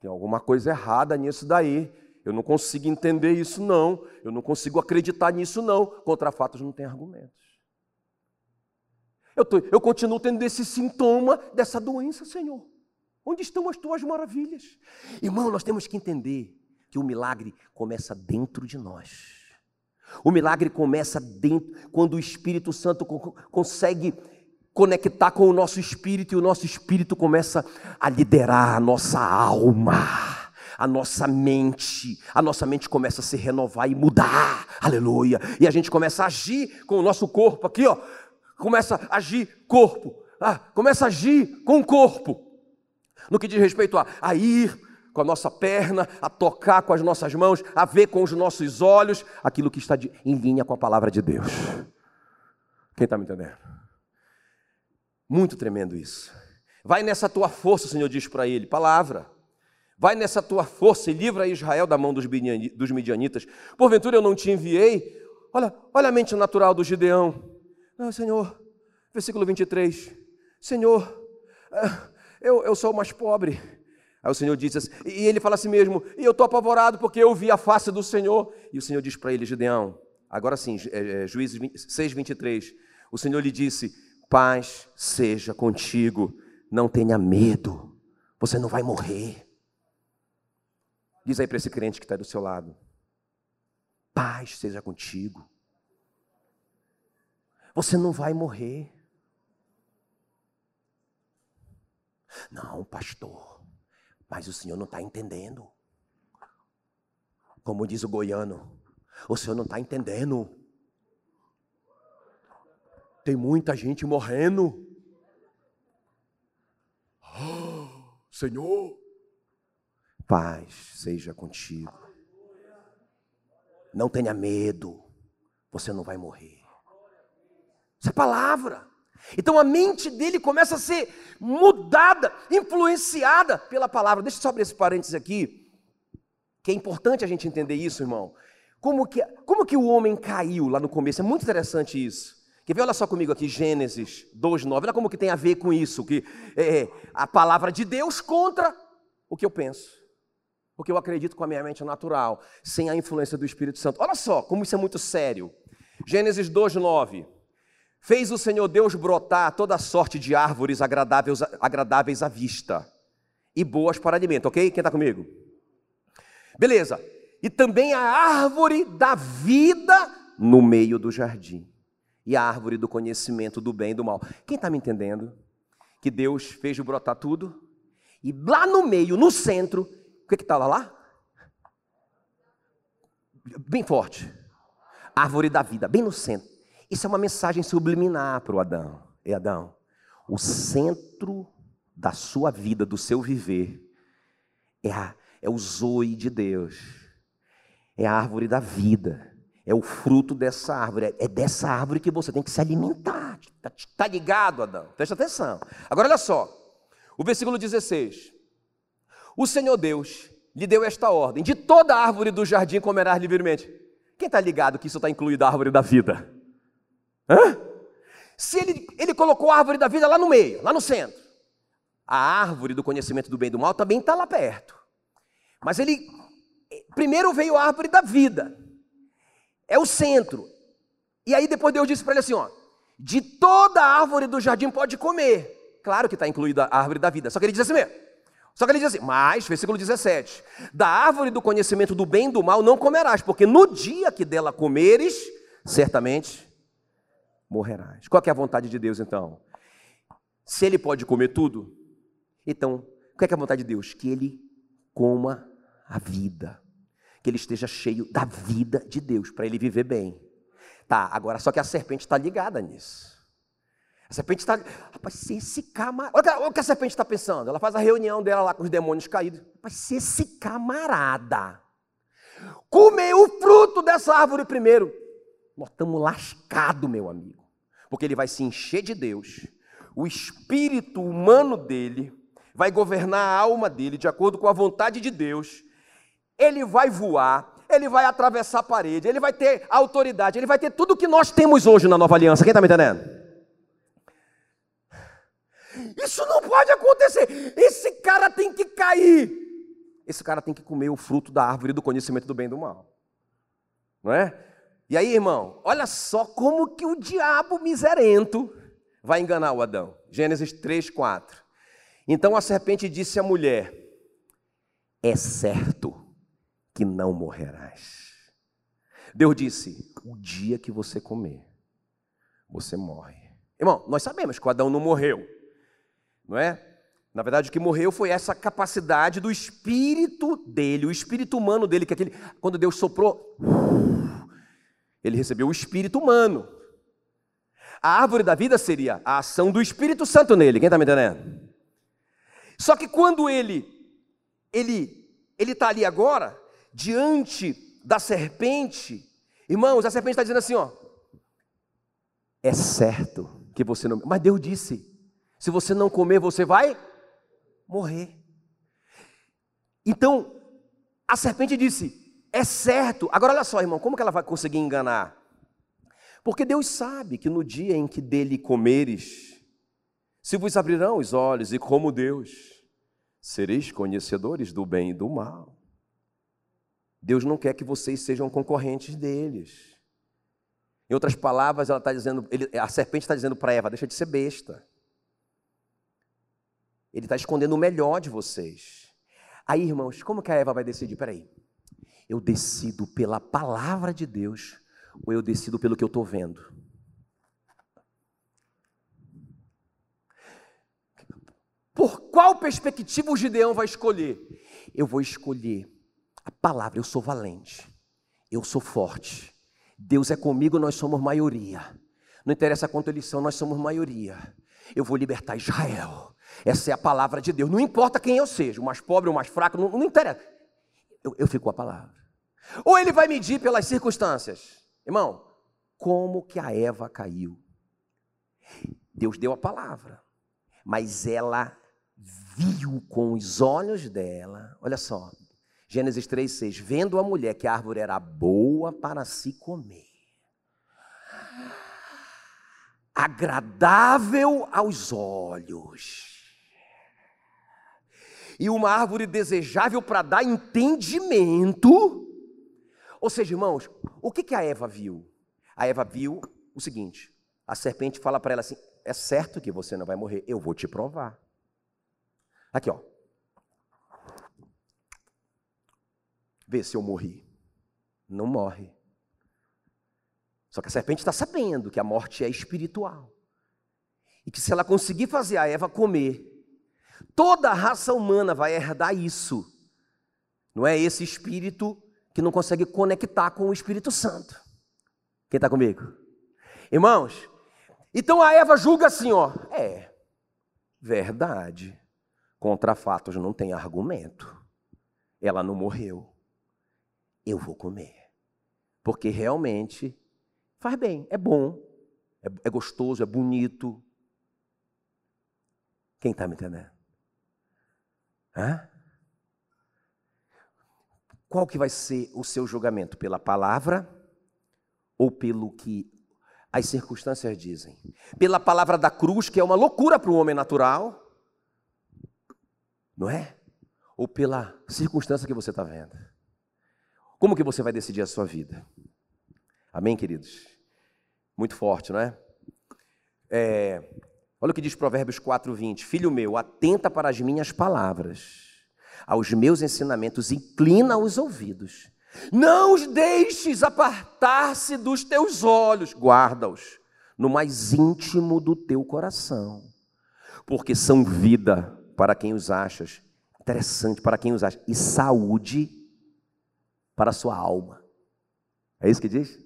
tem alguma coisa errada nisso daí. Eu não consigo entender isso, não. Eu não consigo acreditar nisso, não. Contra fatos não tem argumentos. Eu, tô, eu continuo tendo esse sintoma dessa doença, Senhor. Onde estão as tuas maravilhas? Irmão, nós temos que entender que o milagre começa dentro de nós. O milagre começa dentro, quando o Espírito Santo consegue conectar com o nosso espírito e o nosso espírito começa a liderar a nossa alma a nossa mente, a nossa mente começa a se renovar e mudar, aleluia, e a gente começa a agir com o nosso corpo aqui, ó, começa a agir corpo, ah, começa a agir com o corpo, no que diz respeito a, a ir com a nossa perna, a tocar com as nossas mãos, a ver com os nossos olhos aquilo que está de, em linha com a palavra de Deus. Quem está me entendendo? Muito tremendo isso. Vai nessa tua força, o Senhor diz para ele, palavra. Vai nessa tua força e livra Israel da mão dos midianitas. Porventura eu não te enviei. Olha, olha a mente natural do Gideão. Não, Senhor, versículo 23. Senhor, ah, eu, eu sou o mais pobre. Aí o Senhor diz assim, e ele fala assim mesmo, e eu estou apavorado porque eu vi a face do Senhor. E o Senhor diz para ele, Gideão, agora sim, é, é, Juízes 6, 23, o Senhor lhe disse, paz seja contigo, não tenha medo, você não vai morrer. Diz aí para esse crente que está do seu lado, paz seja contigo, você não vai morrer. Não, pastor, mas o senhor não está entendendo. Como diz o goiano, o senhor não está entendendo. Tem muita gente morrendo. Oh, senhor, paz seja contigo. Não tenha medo, você não vai morrer. Isso é palavra. Então a mente dele começa a ser mudada, influenciada pela palavra. Deixa eu só abrir esse parênteses aqui, que é importante a gente entender isso, irmão. Como que, como que o homem caiu lá no começo? É muito interessante isso. Quer ver? Olha só comigo aqui, Gênesis 2,9. Olha como que tem a ver com isso, que é a palavra de Deus contra o que eu penso. O que eu acredito com a minha mente natural, sem a influência do Espírito Santo. Olha só como isso é muito sério. Gênesis 2,9. Fez o Senhor Deus brotar toda sorte de árvores agradáveis, agradáveis à vista e boas para alimento, ok? Quem está comigo? Beleza. E também a árvore da vida no meio do jardim. E a árvore do conhecimento do bem e do mal. Quem está me entendendo? Que Deus fez brotar tudo. E lá no meio, no centro, o que estava lá? Bem forte. Árvore da vida, bem no centro. Isso é uma mensagem subliminar para o Adão. E Adão, o centro da sua vida, do seu viver, é, a, é o zoe de Deus, é a árvore da vida, é o fruto dessa árvore, é, é dessa árvore que você tem que se alimentar. Está tá ligado, Adão? Presta atenção. Agora olha só, o versículo 16: O Senhor Deus lhe deu esta ordem: de toda árvore do jardim comerás livremente. Quem está ligado que isso está incluído a árvore da vida? Hã? Se ele, ele colocou a árvore da vida lá no meio, lá no centro, a árvore do conhecimento do bem e do mal também está lá perto. Mas ele, primeiro veio a árvore da vida, é o centro. E aí depois Deus disse para ele assim: ó, de toda árvore do jardim pode comer. Claro que está incluída a árvore da vida, só que ele diz assim mesmo. Só que ele diz assim, mas, versículo 17: Da árvore do conhecimento do bem e do mal não comerás, porque no dia que dela comeres, certamente morrerás. Qual é a vontade de Deus então? Se ele pode comer tudo, então, qual é a vontade de Deus? Que ele coma a vida. Que ele esteja cheio da vida de Deus, para ele viver bem. Tá, agora só que a serpente está ligada nisso. A serpente está. Rapaz, se esse camarada. Olha o que a serpente está pensando. Ela faz a reunião dela lá com os demônios caídos. Rapaz, se esse camarada comer o fruto dessa árvore primeiro, nós estamos lascados, meu amigo. Porque ele vai se encher de Deus, o espírito humano dele vai governar a alma dele de acordo com a vontade de Deus. Ele vai voar, ele vai atravessar a parede, ele vai ter autoridade, ele vai ter tudo que nós temos hoje na nova aliança. Quem está me entendendo? Isso não pode acontecer. Esse cara tem que cair. Esse cara tem que comer o fruto da árvore do conhecimento do bem e do mal. Não é? E aí, irmão, olha só como que o diabo miserento vai enganar o Adão. Gênesis 3, 4. Então a serpente disse à mulher: É certo que não morrerás. Deus disse: O dia que você comer, você morre. Irmão, nós sabemos que o Adão não morreu, não é? Na verdade, o que morreu foi essa capacidade do espírito dele, o espírito humano dele, que aquele, quando Deus soprou, ele recebeu o espírito humano. A árvore da vida seria a ação do Espírito Santo nele. Quem está me entendendo? Só que quando ele ele ele está ali agora diante da serpente, irmãos, a serpente está dizendo assim, ó, é certo que você não, mas Deus disse, se você não comer, você vai morrer. Então a serpente disse, é certo. Agora olha só, irmão, como que ela vai conseguir enganar? Porque Deus sabe que no dia em que dele comeres, se vos abrirão os olhos, e como Deus, sereis conhecedores do bem e do mal. Deus não quer que vocês sejam concorrentes deles. Em outras palavras, ela está dizendo, ele, a serpente está dizendo para Eva: deixa de ser besta. Ele está escondendo o melhor de vocês. Aí, irmãos, como que a Eva vai decidir? Peraí, eu decido pela palavra de Deus ou eu decido pelo que eu estou vendo? Por qual perspectiva o Gideão vai escolher? Eu vou escolher a palavra, eu sou valente, eu sou forte, Deus é comigo, nós somos maioria. Não interessa quanto eles são, nós somos maioria. Eu vou libertar Israel. Essa é a palavra de Deus. Não importa quem eu seja, o mais pobre, o mais fraco, não, não interessa. Eu, eu fico com a palavra. Ou ele vai medir pelas circunstâncias? Irmão, como que a Eva caiu? Deus deu a palavra, mas ela viu com os olhos dela, olha só, Gênesis 3,6: Vendo a mulher que a árvore era boa para se comer, agradável aos olhos, e uma árvore desejável para dar entendimento, ou seja, irmãos, o que, que a Eva viu? A Eva viu o seguinte: a serpente fala para ela assim: é certo que você não vai morrer, eu vou te provar. Aqui, ó. Vê se eu morri. Não morre. Só que a serpente está sabendo que a morte é espiritual. E que se ela conseguir fazer a Eva comer, toda a raça humana vai herdar isso. Não é esse espírito que não consegue conectar com o Espírito Santo. Quem está comigo? Irmãos, então a Eva julga assim, ó. É, verdade. Contra fatos não tem argumento. Ela não morreu. Eu vou comer. Porque realmente faz bem, é bom, é, é gostoso, é bonito. Quem está me entendendo? Hã? Qual que vai ser o seu julgamento? Pela palavra ou pelo que as circunstâncias dizem? Pela palavra da cruz, que é uma loucura para o homem natural, não é? Ou pela circunstância que você está vendo? Como que você vai decidir a sua vida? Amém, queridos? Muito forte, não é? é olha o que diz Provérbios 4:20. Filho meu, atenta para as minhas palavras aos meus ensinamentos, inclina os ouvidos. Não os deixes apartar-se dos teus olhos, guarda-os no mais íntimo do teu coração, porque são vida para quem os achas, interessante para quem os acha, e saúde para a sua alma. É isso que diz?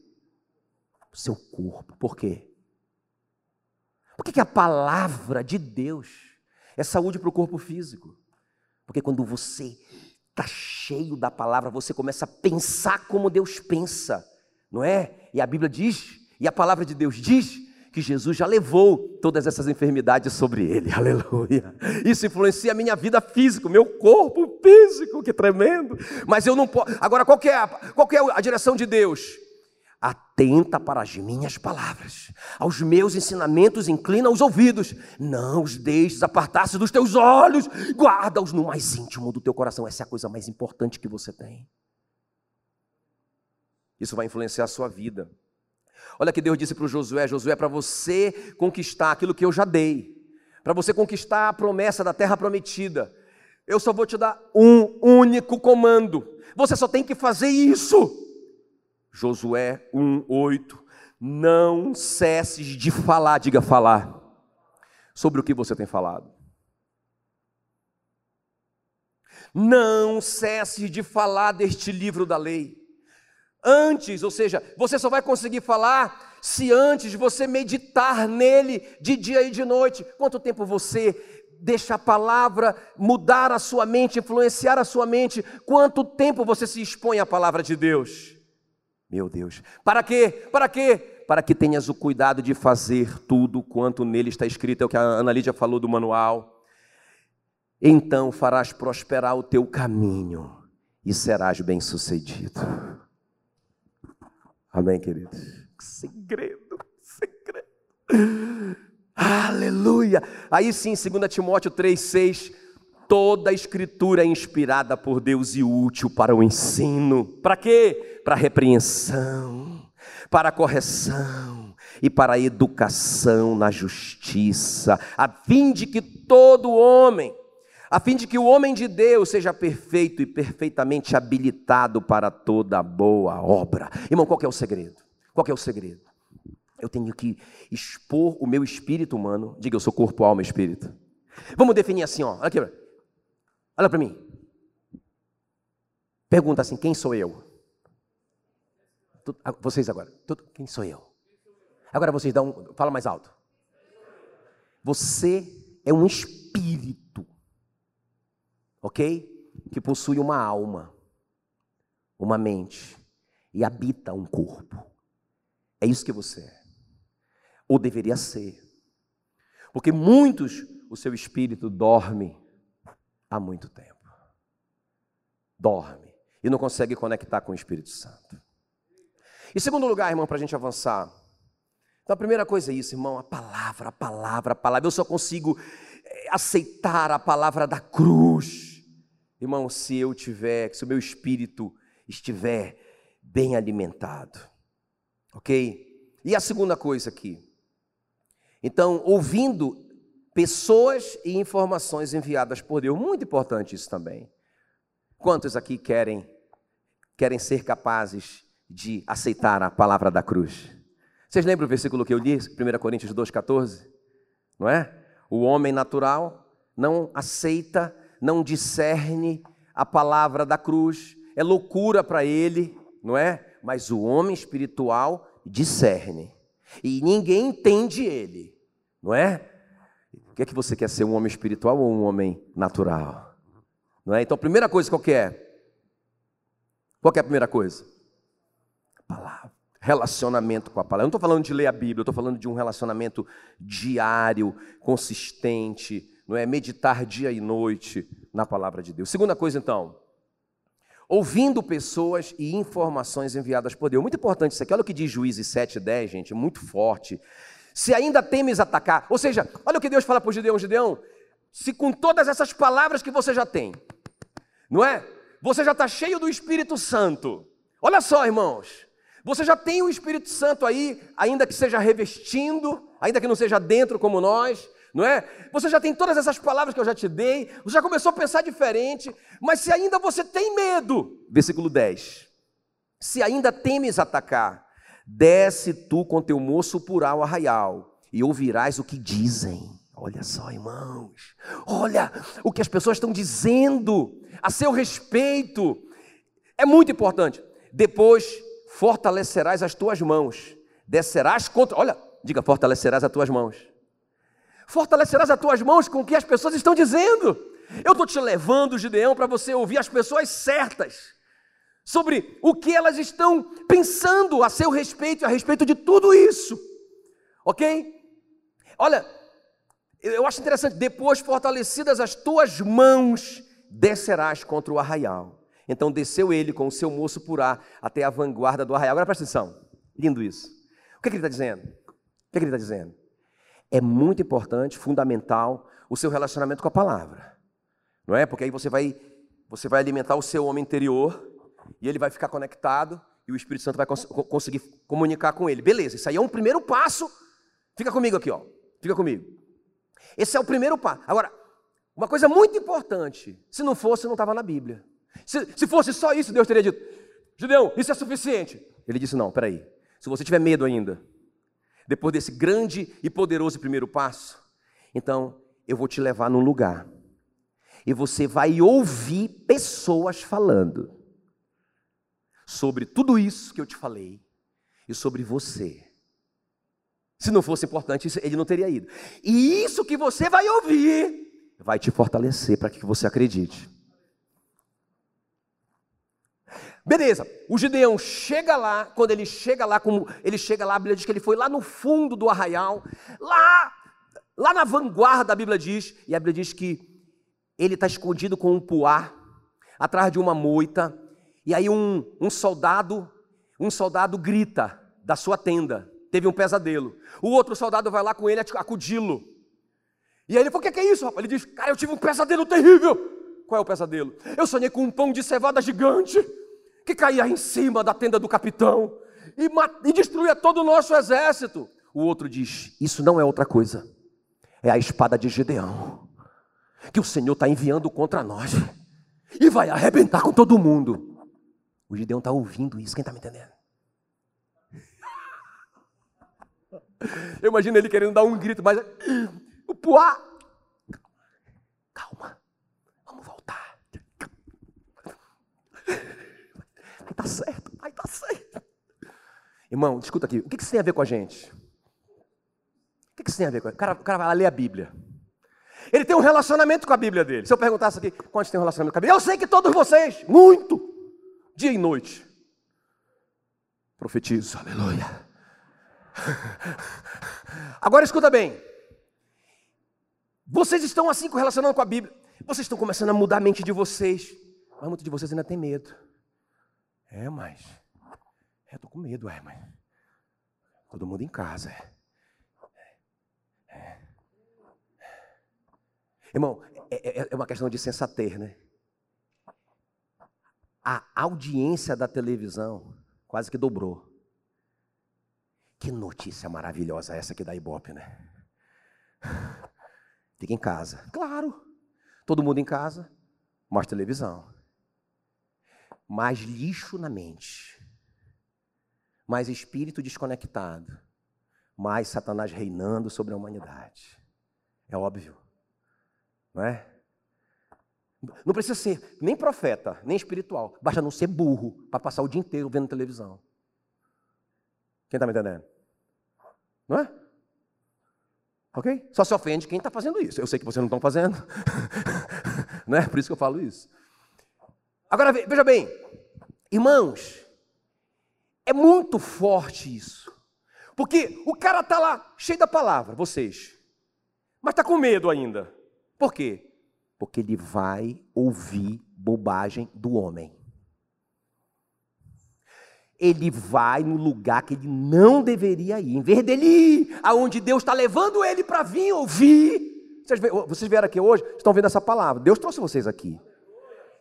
O seu corpo. Por quê? Por que, que a palavra de Deus é saúde para o corpo físico? Porque quando você está cheio da palavra, você começa a pensar como Deus pensa, não é? E a Bíblia diz, e a palavra de Deus diz, que Jesus já levou todas essas enfermidades sobre ele, aleluia. Isso influencia a minha vida física, meu corpo físico, que tremendo. Mas eu não posso. Agora, qual é, a, qual é a direção de Deus? Atenta para as minhas palavras, aos meus ensinamentos inclina os ouvidos, não os deixes apartar-se dos teus olhos, guarda-os no mais íntimo do teu coração. Essa é a coisa mais importante que você tem. Isso vai influenciar a sua vida. Olha que Deus disse para Josué: Josué, para você conquistar aquilo que eu já dei, para você conquistar a promessa da terra prometida, eu só vou te dar um único comando. Você só tem que fazer isso. Josué 1:8. Não cesses de falar, diga falar, sobre o que você tem falado. Não cesses de falar deste livro da lei antes, ou seja, você só vai conseguir falar se antes você meditar nele de dia e de noite. Quanto tempo você deixa a palavra mudar a sua mente, influenciar a sua mente? Quanto tempo você se expõe à palavra de Deus? Meu Deus. Para quê? Para quê? Para que tenhas o cuidado de fazer tudo quanto nele está escrito, é o que a Ana Lídia falou do manual. Então farás prosperar o teu caminho e serás bem-sucedido. Amém, queridos? Segredo, segredo. Aleluia. Aí sim, 2 Timóteo 3,6. Toda a escritura é inspirada por Deus e útil para o ensino. Para quê? Para repreensão, para correção e para educação na justiça, a fim de que todo homem a fim de que o homem de Deus seja perfeito e perfeitamente habilitado para toda boa obra. Irmão, qual é o segredo? Qual é o segredo? Eu tenho que expor o meu espírito humano. Diga, eu sou corpo, alma e espírito. Vamos definir assim, ó. Olha aqui. Olha para mim. Pergunta assim: quem sou eu? Vocês agora. Quem sou eu? Agora vocês dão. Fala mais alto. Você é um espírito ok? Que possui uma alma, uma mente e habita um corpo. É isso que você é. Ou deveria ser. Porque muitos, o seu espírito dorme há muito tempo. Dorme. E não consegue conectar com o Espírito Santo. E segundo lugar, irmão, para a gente avançar. Então a primeira coisa é isso, irmão, a palavra, a palavra, a palavra. Eu só consigo eh, aceitar a palavra da cruz Irmão, se eu tiver, se o meu espírito estiver bem alimentado, ok? E a segunda coisa aqui. Então, ouvindo pessoas e informações enviadas por Deus, muito importante isso também. Quantos aqui querem querem ser capazes de aceitar a palavra da cruz? Vocês lembram o versículo que eu li, 1 Coríntios 2,14? Não é? O homem natural não aceita não discerne a palavra da cruz, é loucura para ele, não é? Mas o homem espiritual discerne. E ninguém entende ele, não é? O que é que você quer ser, um homem espiritual ou um homem natural? Não é? Então, a primeira coisa qual é? Qual é a primeira coisa? A palavra. Relacionamento com a palavra. Eu não estou falando de ler a Bíblia, eu estou falando de um relacionamento diário, consistente, não é meditar dia e noite na palavra de Deus. Segunda coisa, então, ouvindo pessoas e informações enviadas por Deus. Muito importante isso aqui. Olha o que diz Juízes 7, 10, gente, muito forte. Se ainda temes atacar, ou seja, olha o que Deus fala para o Gideão, Gideão, se com todas essas palavras que você já tem, não é? Você já está cheio do Espírito Santo. Olha só, irmãos, você já tem o Espírito Santo aí, ainda que seja revestindo, ainda que não seja dentro como nós, não é? Você já tem todas essas palavras que eu já te dei, você já começou a pensar diferente, mas se ainda você tem medo, versículo 10: se ainda temes atacar, desce tu com teu moço por ao arraial e ouvirás o que dizem. Olha só, irmãos, olha o que as pessoas estão dizendo a seu respeito. É muito importante. Depois fortalecerás as tuas mãos, descerás contra. Olha, diga, fortalecerás as tuas mãos fortalecerás as tuas mãos com o que as pessoas estão dizendo. Eu estou te levando, Gideão, para você ouvir as pessoas certas sobre o que elas estão pensando a seu respeito a respeito de tudo isso. Ok? Olha, eu acho interessante, depois fortalecidas as tuas mãos, descerás contra o arraial. Então desceu ele com o seu moço purá até a vanguarda do arraial. Agora presta atenção, lindo isso. O que, é que ele está dizendo? O que, é que ele está dizendo? É muito importante, fundamental, o seu relacionamento com a palavra. Não é? Porque aí você vai, você vai alimentar o seu homem interior e ele vai ficar conectado e o Espírito Santo vai cons conseguir comunicar com ele. Beleza, isso aí é um primeiro passo. Fica comigo aqui, ó. Fica comigo. Esse é o primeiro passo. Agora, uma coisa muito importante: se não fosse, não estava na Bíblia. Se, se fosse só isso, Deus teria dito: Gideão, isso é suficiente. Ele disse: não, peraí. Se você tiver medo ainda, depois desse grande e poderoso primeiro passo, então eu vou te levar num lugar e você vai ouvir pessoas falando sobre tudo isso que eu te falei e sobre você. Se não fosse importante, ele não teria ido. E isso que você vai ouvir vai te fortalecer para que você acredite. Beleza, o Gideão chega lá, quando ele chega lá, como ele chega lá, a Bíblia diz que ele foi lá no fundo do arraial, lá, lá na vanguarda, a Bíblia diz, e a Bíblia diz que ele está escondido com um puá, atrás de uma moita, e aí um, um soldado, um soldado grita da sua tenda, teve um pesadelo. O outro soldado vai lá com ele acudi-lo. E aí ele falou: O que, é isso, rapaz? Ele diz: Cara, eu tive um pesadelo terrível. Qual é o pesadelo? Eu sonhei com um pão de cevada gigante que caía em cima da tenda do capitão e, e destruía todo o nosso exército. O outro diz: Isso não é outra coisa, é a espada de Gedeão, que o Senhor está enviando contra nós e vai arrebentar com todo mundo. O Gideão está ouvindo isso, quem está me entendendo? Eu imagino ele querendo dar um grito, mas o Puá, calma, vamos voltar. Vai tá certo, vai tá certo. Irmão, escuta aqui, o que isso tem a ver com a gente? O que isso tem a ver com a gente? O cara, o cara vai lá ler a Bíblia. Ele tem um relacionamento com a Bíblia dele. Se eu perguntasse aqui, quantos tem um relacionamento com a Bíblia? Eu sei que todos vocês, muito dia e noite. Profetizo, aleluia. Agora escuta bem. Vocês estão assim relacionando com a Bíblia. Vocês estão começando a mudar a mente de vocês. Mas muitos de vocês ainda tem medo. É, mas. É, tô com medo, é, mas. Todo mundo em casa, é. é. Irmão, é, é, é uma questão de sensatez, né? A audiência da televisão quase que dobrou. Que notícia maravilhosa essa aqui da Ibope, né? Fica em casa. Claro. Todo mundo em casa, mais televisão. Mais lixo na mente. Mais espírito desconectado. Mais Satanás reinando sobre a humanidade. É óbvio. Não é? Não precisa ser nem profeta, nem espiritual. Basta não ser burro para passar o dia inteiro vendo televisão. Quem está me entendendo? Não é? Ok? Só se ofende quem está fazendo isso. Eu sei que vocês não estão fazendo. não é? Por isso que eu falo isso. Agora, veja bem, irmãos, é muito forte isso. Porque o cara está lá cheio da palavra, vocês, mas está com medo ainda. Por quê? Porque ele vai ouvir bobagem do homem. Ele vai no lugar que ele não deveria ir. Em vez dele ir aonde Deus está levando ele para vir ouvir. Vocês vieram aqui hoje, estão vendo essa palavra. Deus trouxe vocês aqui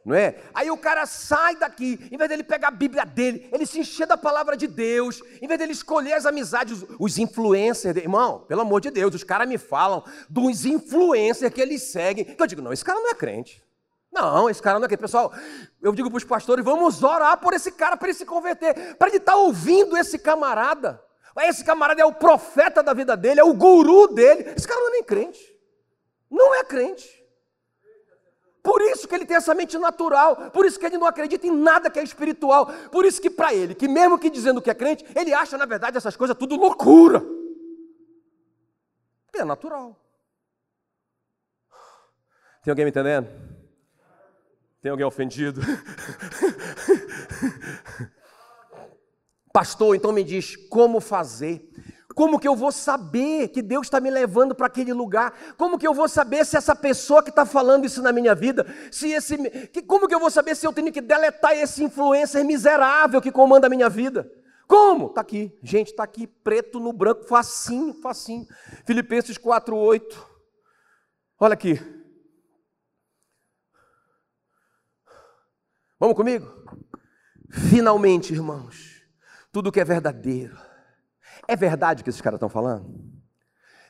não é? Aí o cara sai daqui, em vez dele pegar a Bíblia dele, ele se encher da palavra de Deus, em vez dele escolher as amizades, os influencers, irmão, pelo amor de Deus, os caras me falam dos influencers que eles seguem, eu digo, não, esse cara não é crente. Não, esse cara não é crente. Pessoal, eu digo para os pastores, vamos orar por esse cara, para ele se converter, para ele estar tá ouvindo esse camarada. Esse camarada é o profeta da vida dele, é o guru dele. Esse cara não é nem crente. Não é crente. Por isso que ele tem essa mente natural, por isso que ele não acredita em nada que é espiritual, por isso que para ele, que mesmo que dizendo que é crente, ele acha na verdade essas coisas tudo loucura. É natural. Tem alguém me entendendo? Tem alguém ofendido? Pastor, então me diz como fazer. Como que eu vou saber que Deus está me levando para aquele lugar? Como que eu vou saber se essa pessoa que está falando isso na minha vida, se esse, que, como que eu vou saber se eu tenho que deletar esse influencer miserável que comanda a minha vida? Como? Está aqui, gente, está aqui, preto no branco, facinho, facinho. Filipenses 4:8. Olha aqui. Vamos comigo? Finalmente, irmãos, tudo que é verdadeiro é verdade o que esses caras estão falando?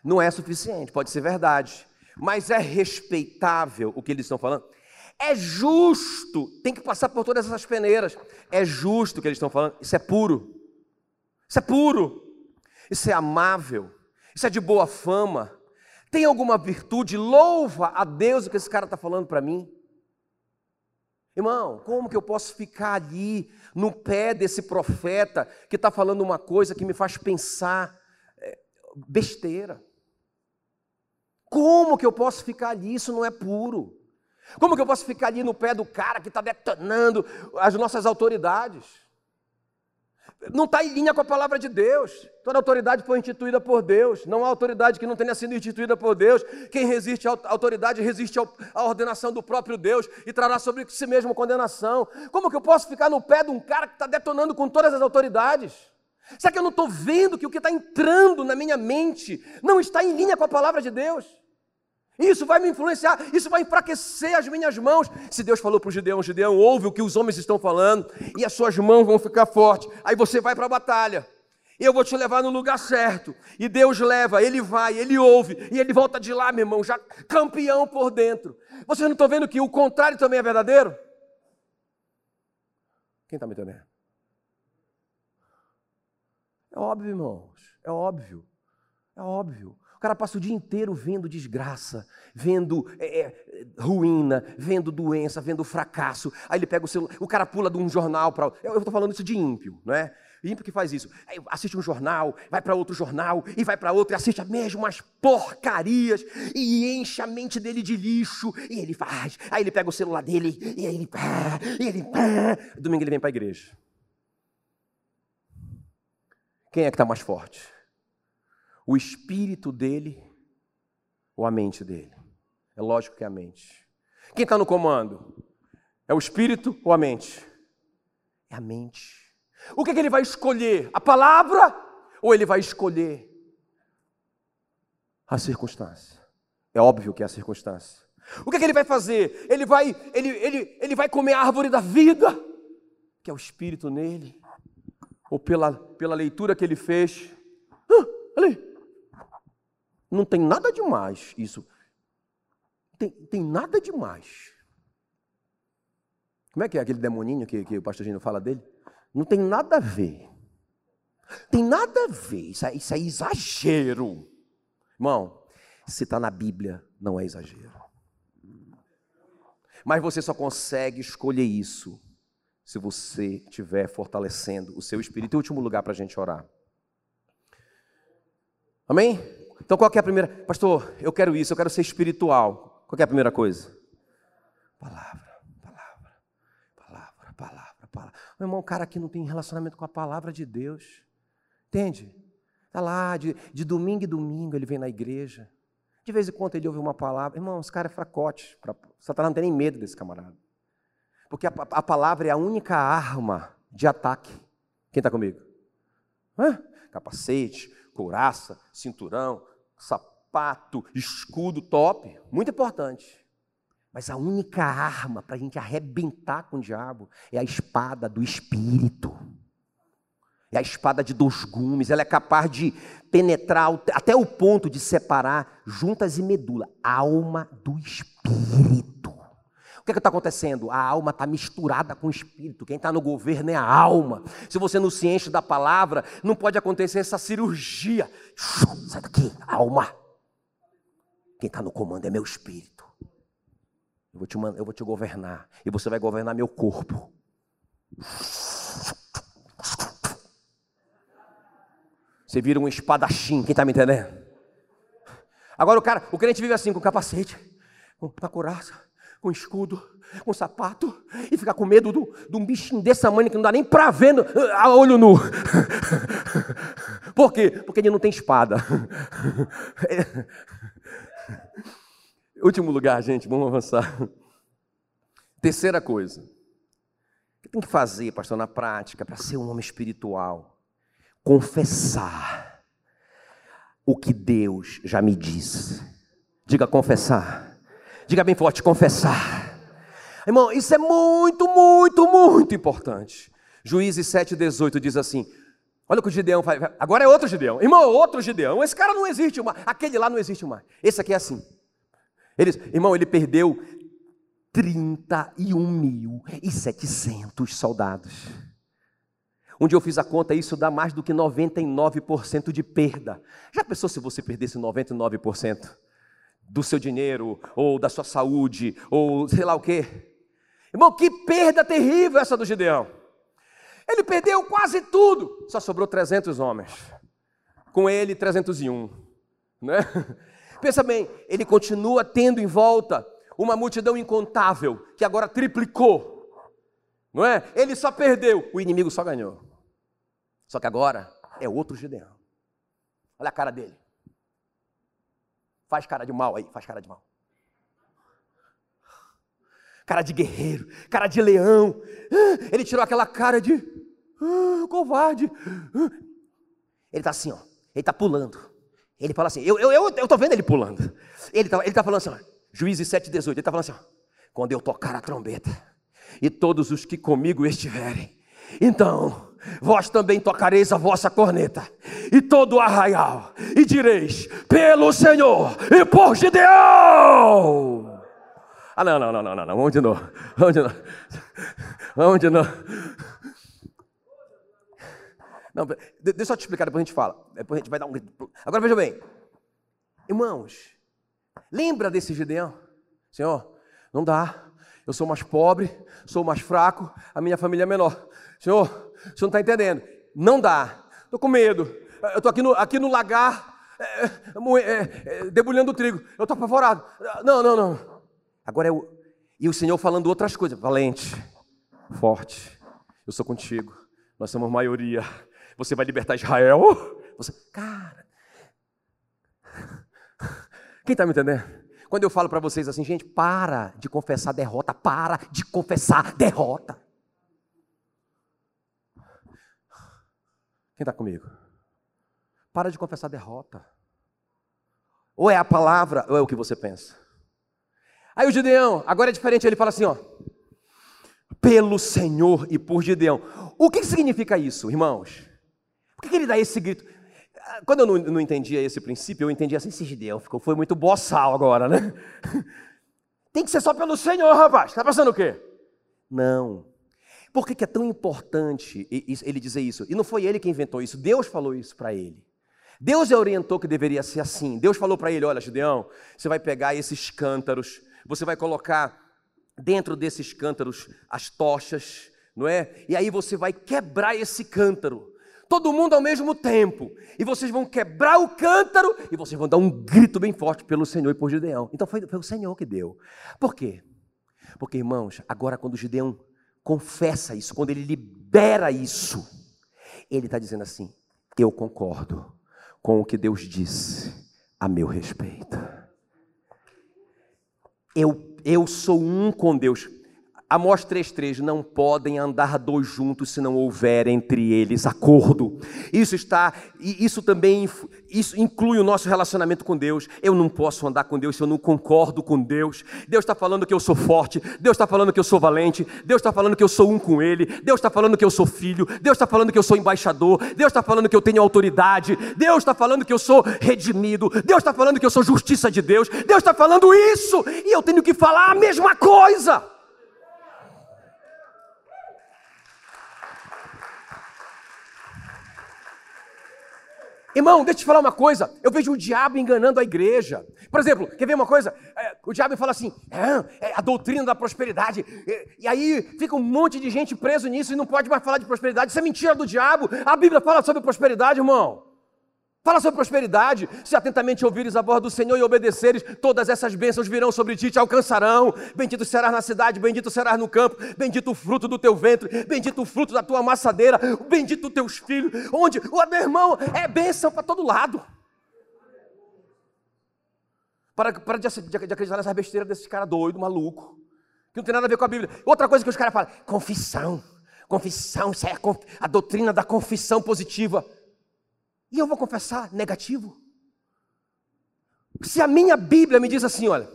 Não é suficiente, pode ser verdade, mas é respeitável o que eles estão falando? É justo, tem que passar por todas essas peneiras. É justo o que eles estão falando, isso é puro. Isso é puro. Isso é amável. Isso é de boa fama. Tem alguma virtude? Louva a Deus o que esse cara está falando para mim. Irmão, como que eu posso ficar ali no pé desse profeta que está falando uma coisa que me faz pensar é, besteira? Como que eu posso ficar ali? Isso não é puro. Como que eu posso ficar ali no pé do cara que está detonando as nossas autoridades? Não está em linha com a palavra de Deus. Toda autoridade foi instituída por Deus. Não há autoridade que não tenha sido instituída por Deus. Quem resiste à autoridade resiste à ordenação do próprio Deus e trará sobre si mesmo condenação. Como que eu posso ficar no pé de um cara que está detonando com todas as autoridades? Será que eu não estou vendo que o que está entrando na minha mente não está em linha com a palavra de Deus? Isso vai me influenciar, isso vai enfraquecer as minhas mãos. Se Deus falou para o Gideão, Gideão, ouve o que os homens estão falando, e as suas mãos vão ficar fortes. Aí você vai para a batalha. Eu vou te levar no lugar certo. E Deus leva, ele vai, ele ouve, e ele volta de lá, meu irmão, já campeão por dentro. Vocês não estão vendo que o contrário também é verdadeiro? Quem está me entendendo? É óbvio, irmãos, é óbvio, é óbvio cara passa o dia inteiro vendo desgraça, vendo é, é, ruína, vendo doença, vendo fracasso. Aí ele pega o celular, o cara pula de um jornal para. Eu estou falando isso de ímpio, não é? Ímpio que faz isso. Aí assiste um jornal, vai para outro jornal, e vai para outro, e assiste as mesmas porcarias, e enche a mente dele de lixo, e ele faz. Aí ele pega o celular dele, e ele. E ele Domingo ele vem para a igreja. Quem é que está mais forte? O espírito dele ou a mente dele? É lógico que é a mente. Quem está no comando? É o espírito ou a mente? É a mente. O que, é que ele vai escolher? A palavra ou ele vai escolher a circunstância? É óbvio que é a circunstância. O que, é que ele vai fazer? Ele vai, ele, ele, ele vai comer a árvore da vida, que é o espírito nele, ou pela, pela leitura que ele fez. Ah, ali, não tem nada demais isso. Tem, tem nada demais. Como é que é aquele demoninho que, que o pastor Gino fala dele? Não tem nada a ver. Tem nada a ver. Isso é, isso é exagero. Irmão, se está na Bíblia, não é exagero. Mas você só consegue escolher isso se você estiver fortalecendo o seu espírito. Em último lugar para a gente orar. Amém? Então qual é a primeira? Pastor, eu quero isso, eu quero ser espiritual. Qual é a primeira coisa? Palavra, palavra, palavra, palavra, palavra. Meu irmão, o cara aqui não tem relacionamento com a palavra de Deus. Entende? Está lá, de, de domingo em domingo ele vem na igreja. De vez em quando ele ouve uma palavra. Irmão, esse cara é fracote. Pra, Satanás não tem nem medo desse camarada. Porque a, a palavra é a única arma de ataque. Quem está comigo? Hã? Capacete, couraça, cinturão, sapato, escudo top, muito importante. Mas a única arma para a gente arrebentar com o diabo é a espada do espírito. É a espada de dois gumes, ela é capaz de penetrar até o ponto de separar juntas e medula, alma do espírito. O que é está acontecendo? A alma está misturada com o espírito. Quem está no governo é a alma. Se você não se enche da palavra, não pode acontecer essa cirurgia. Sai daqui, alma. Quem está no comando é meu espírito. Eu vou, te, eu vou te governar. E você vai governar meu corpo. Você vira um espadachim, quem está me entendendo? Agora o cara, o crente vive assim, com capacete com uma coraça, com escudo, com sapato, e ficar com medo de um bichinho desse tamanho que não dá nem para ver a olho nu. Por quê? Porque ele não tem espada. Último lugar, gente, vamos avançar. Terceira coisa. O que tem que fazer, pastor, na prática, para ser um homem espiritual? Confessar o que Deus já me disse. Diga confessar. Diga bem forte, confessar. Irmão, isso é muito, muito, muito importante. Juízes 7,18 diz assim: Olha o que o Gideão faz. Agora é outro Gideão. Irmão, outro Gideão. Esse cara não existe mais. Aquele lá não existe mais. Esse aqui é assim. Ele, irmão, ele perdeu 31.700 soldados. Um dia eu fiz a conta, isso dá mais do que 99% de perda. Já pensou se você perdesse 99% do seu dinheiro, ou da sua saúde, ou sei lá o quê? Irmão, que perda terrível essa do Gideão. Ele perdeu quase tudo, só sobrou 300 homens. Com ele, 301. Né? Pensa bem, ele continua tendo em volta uma multidão incontável, que agora triplicou. Não é? Ele só perdeu, o inimigo só ganhou. Só que agora é outro Gideão. Olha a cara dele. Faz cara de mal aí, faz cara de mal. Cara de guerreiro, cara de leão. Ele tirou aquela cara de ah, covarde. Ele está assim, ó. Ele está pulando. Ele fala assim, eu eu, eu, eu vendo ele pulando. Ele está ele tá falando assim, ó, Juízes 7,18, ele está falando assim, ó, quando eu tocar a trombeta, e todos os que comigo estiverem, então vós também tocareis a vossa corneta, e todo o arraial, e direis, pelo Senhor e por Gideão. Ah, não, não, não, não, não, não, vamos de novo, vamos de novo, vamos de novo. Não, deixa eu te explicar, depois a gente fala. Depois a gente vai dar um grito. Agora veja bem. Irmãos, lembra desse Gideão? Senhor, não dá. Eu sou mais pobre, sou mais fraco, a minha família é menor. Senhor, o senhor não está entendendo. Não dá. Estou com medo. Eu estou aqui no, aqui no lagar, é, é, é, debulhando o trigo. Eu estou apavorado. Não, não, não. Agora eu. E o Senhor falando outras coisas. Valente, forte, eu sou contigo. Nós somos maioria. Você vai libertar Israel? Você, cara. Quem está me entendendo? Quando eu falo para vocês assim, gente, para de confessar derrota, para de confessar derrota. Quem está comigo? Para de confessar derrota. Ou é a palavra, ou é o que você pensa. Aí o Gideão, agora é diferente, ele fala assim, ó. Pelo Senhor e por Gideão. O que significa isso, irmãos? Por que ele dá esse grito? Quando eu não, não entendia esse princípio, eu entendia assim, esse Gideão ficou, foi muito boçal agora, né? Tem que ser só pelo Senhor, rapaz. Está passando o quê? Não. Por que, que é tão importante ele dizer isso? E não foi ele que inventou isso, Deus falou isso para ele. Deus orientou que deveria ser assim. Deus falou para ele: olha, Gideão, você vai pegar esses cântaros, você vai colocar dentro desses cântaros as tochas, não é? E aí você vai quebrar esse cântaro todo mundo ao mesmo tempo. E vocês vão quebrar o cântaro e vocês vão dar um grito bem forte pelo Senhor e por Gideão. Então foi, foi o Senhor que deu. Por quê? Porque, irmãos, agora quando Gideão confessa isso, quando ele libera isso, ele está dizendo assim: Eu concordo com o que Deus disse a meu respeito. Eu, eu sou um com Deus. Amós 3,3: Não podem andar dois juntos se não houver entre eles acordo. Isso está, isso também isso inclui o nosso relacionamento com Deus. Eu não posso andar com Deus se eu não concordo com Deus. Deus está falando que eu sou forte, Deus está falando que eu sou valente, Deus está falando que eu sou um com Ele, Deus está falando que eu sou filho, Deus está falando que eu sou embaixador, Deus está falando que eu tenho autoridade, Deus está falando que eu sou redimido, Deus está falando que eu sou justiça de Deus, Deus está falando isso, e eu tenho que falar a mesma coisa. Irmão, deixa eu te falar uma coisa. Eu vejo o diabo enganando a igreja. Por exemplo, quer ver uma coisa? É, o diabo fala assim: é, é a doutrina da prosperidade. E, e, aí fica um monte de gente preso nisso e não pode mais falar de prosperidade. Isso é mentira do diabo. A Bíblia fala sobre prosperidade, irmão. Fala sobre prosperidade. Se atentamente ouvires a voz do Senhor e obedeceres, todas essas bênçãos virão sobre ti e te alcançarão. Bendito serás na cidade, bendito serás no campo, bendito o fruto do teu ventre, bendito o fruto da tua amassadeira, bendito os teus filhos. Onde, o meu irmão, é bênção para todo lado. Para, para de, de, de acreditar nessa besteira desse cara doido, maluco, que não tem nada a ver com a Bíblia. Outra coisa que os caras falam: confissão. Confissão, isso é a, a doutrina da confissão positiva. E eu vou confessar negativo? Se a minha Bíblia me diz assim, olha,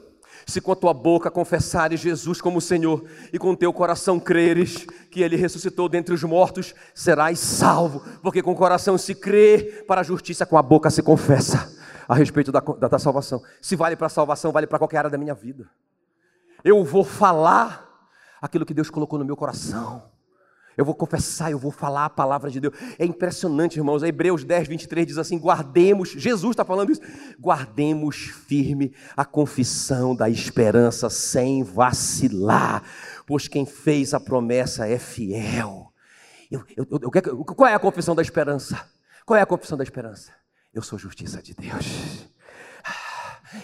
se com a tua boca confessares Jesus como Senhor e com teu coração creres que Ele ressuscitou dentre os mortos, serás salvo, porque com o coração se crê para a justiça, com a boca se confessa a respeito da, da, da salvação. Se vale para a salvação, vale para qualquer área da minha vida. Eu vou falar aquilo que Deus colocou no meu coração. Eu vou confessar, eu vou falar a palavra de Deus. É impressionante, irmãos. Hebreus 10, 23 diz assim: guardemos, Jesus está falando isso, guardemos firme a confissão da esperança sem vacilar, pois quem fez a promessa é fiel. Eu, eu, eu, qual é a confissão da esperança? Qual é a confissão da esperança? Eu sou justiça de Deus.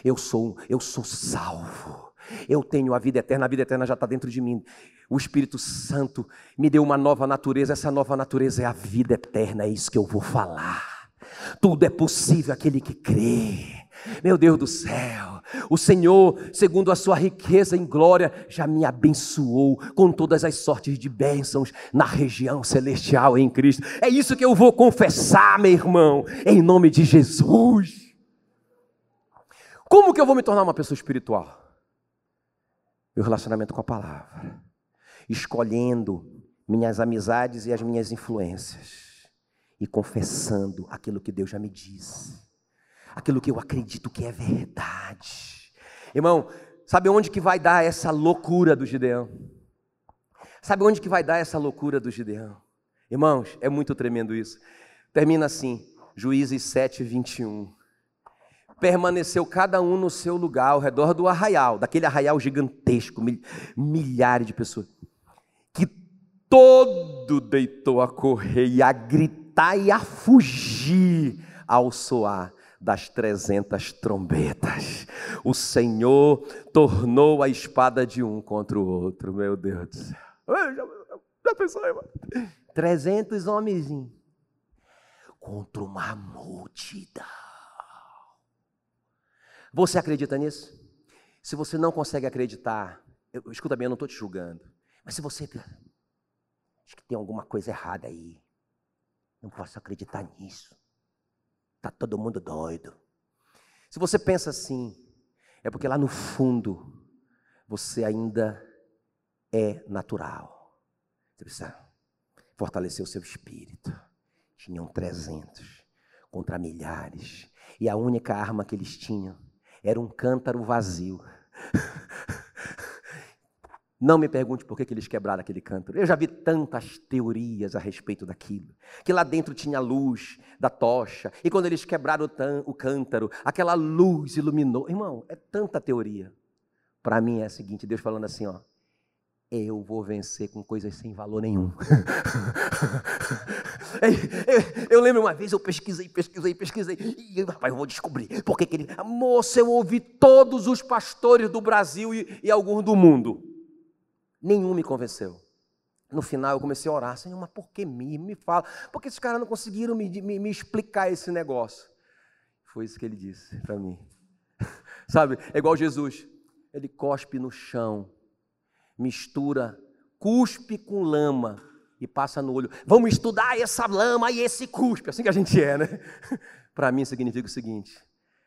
Eu sou, eu sou salvo. Eu tenho a vida eterna, a vida eterna já está dentro de mim. O Espírito Santo me deu uma nova natureza, essa nova natureza é a vida eterna, é isso que eu vou falar. Tudo é possível aquele que crê. Meu Deus do céu, o Senhor, segundo a sua riqueza em glória, já me abençoou com todas as sortes de bênçãos na região celestial em Cristo. É isso que eu vou confessar, meu irmão, em nome de Jesus. Como que eu vou me tornar uma pessoa espiritual? Meu relacionamento com a palavra, escolhendo minhas amizades e as minhas influências e confessando aquilo que Deus já me disse, aquilo que eu acredito que é verdade. Irmão, sabe onde que vai dar essa loucura do Gideão? Sabe onde que vai dar essa loucura do Gideão? Irmãos, é muito tremendo isso. Termina assim, Juízes 7, 21 permaneceu cada um no seu lugar ao redor do arraial, daquele arraial gigantesco, milhares de pessoas, que todo deitou a correr e a gritar e a fugir ao soar das trezentas trombetas. O Senhor tornou a espada de um contra o outro, meu Deus do céu. Já, pensou, irmão? Trezentos homens contra uma multidão. Você acredita nisso? Se você não consegue acreditar, eu, escuta bem, eu não estou te julgando, mas se você acho que tem alguma coisa errada aí, não posso acreditar nisso. Tá todo mundo doido. Se você pensa assim, é porque lá no fundo você ainda é natural. Você precisa fortalecer o seu espírito. Tinham 300 contra milhares. E a única arma que eles tinham era um cântaro vazio. Não me pergunte por que, eles quebraram aquele cântaro. Eu já vi tantas teorias a respeito daquilo. Que lá dentro tinha a luz da tocha. E quando eles quebraram o cântaro, aquela luz iluminou. Irmão, é tanta teoria. Para mim é a seguinte: Deus falando assim, ó eu vou vencer com coisas sem valor nenhum. eu, lembro uma vez, eu pesquisei, pesquisei, pesquisei, e rapaz, eu vou descobrir. Porque que ele, moça, eu ouvi todos os pastores do Brasil e, e alguns do mundo. Nenhum me convenceu. No final eu comecei a orar, Senhor, mas por que me? Me fala. Porque esses caras não conseguiram me, me, me explicar esse negócio. Foi isso que ele disse para mim. Sabe, é igual Jesus. Ele cospe no chão mistura cuspe com lama e passa no olho. Vamos estudar essa lama e esse cuspe, assim que a gente é, né? Para mim significa o seguinte: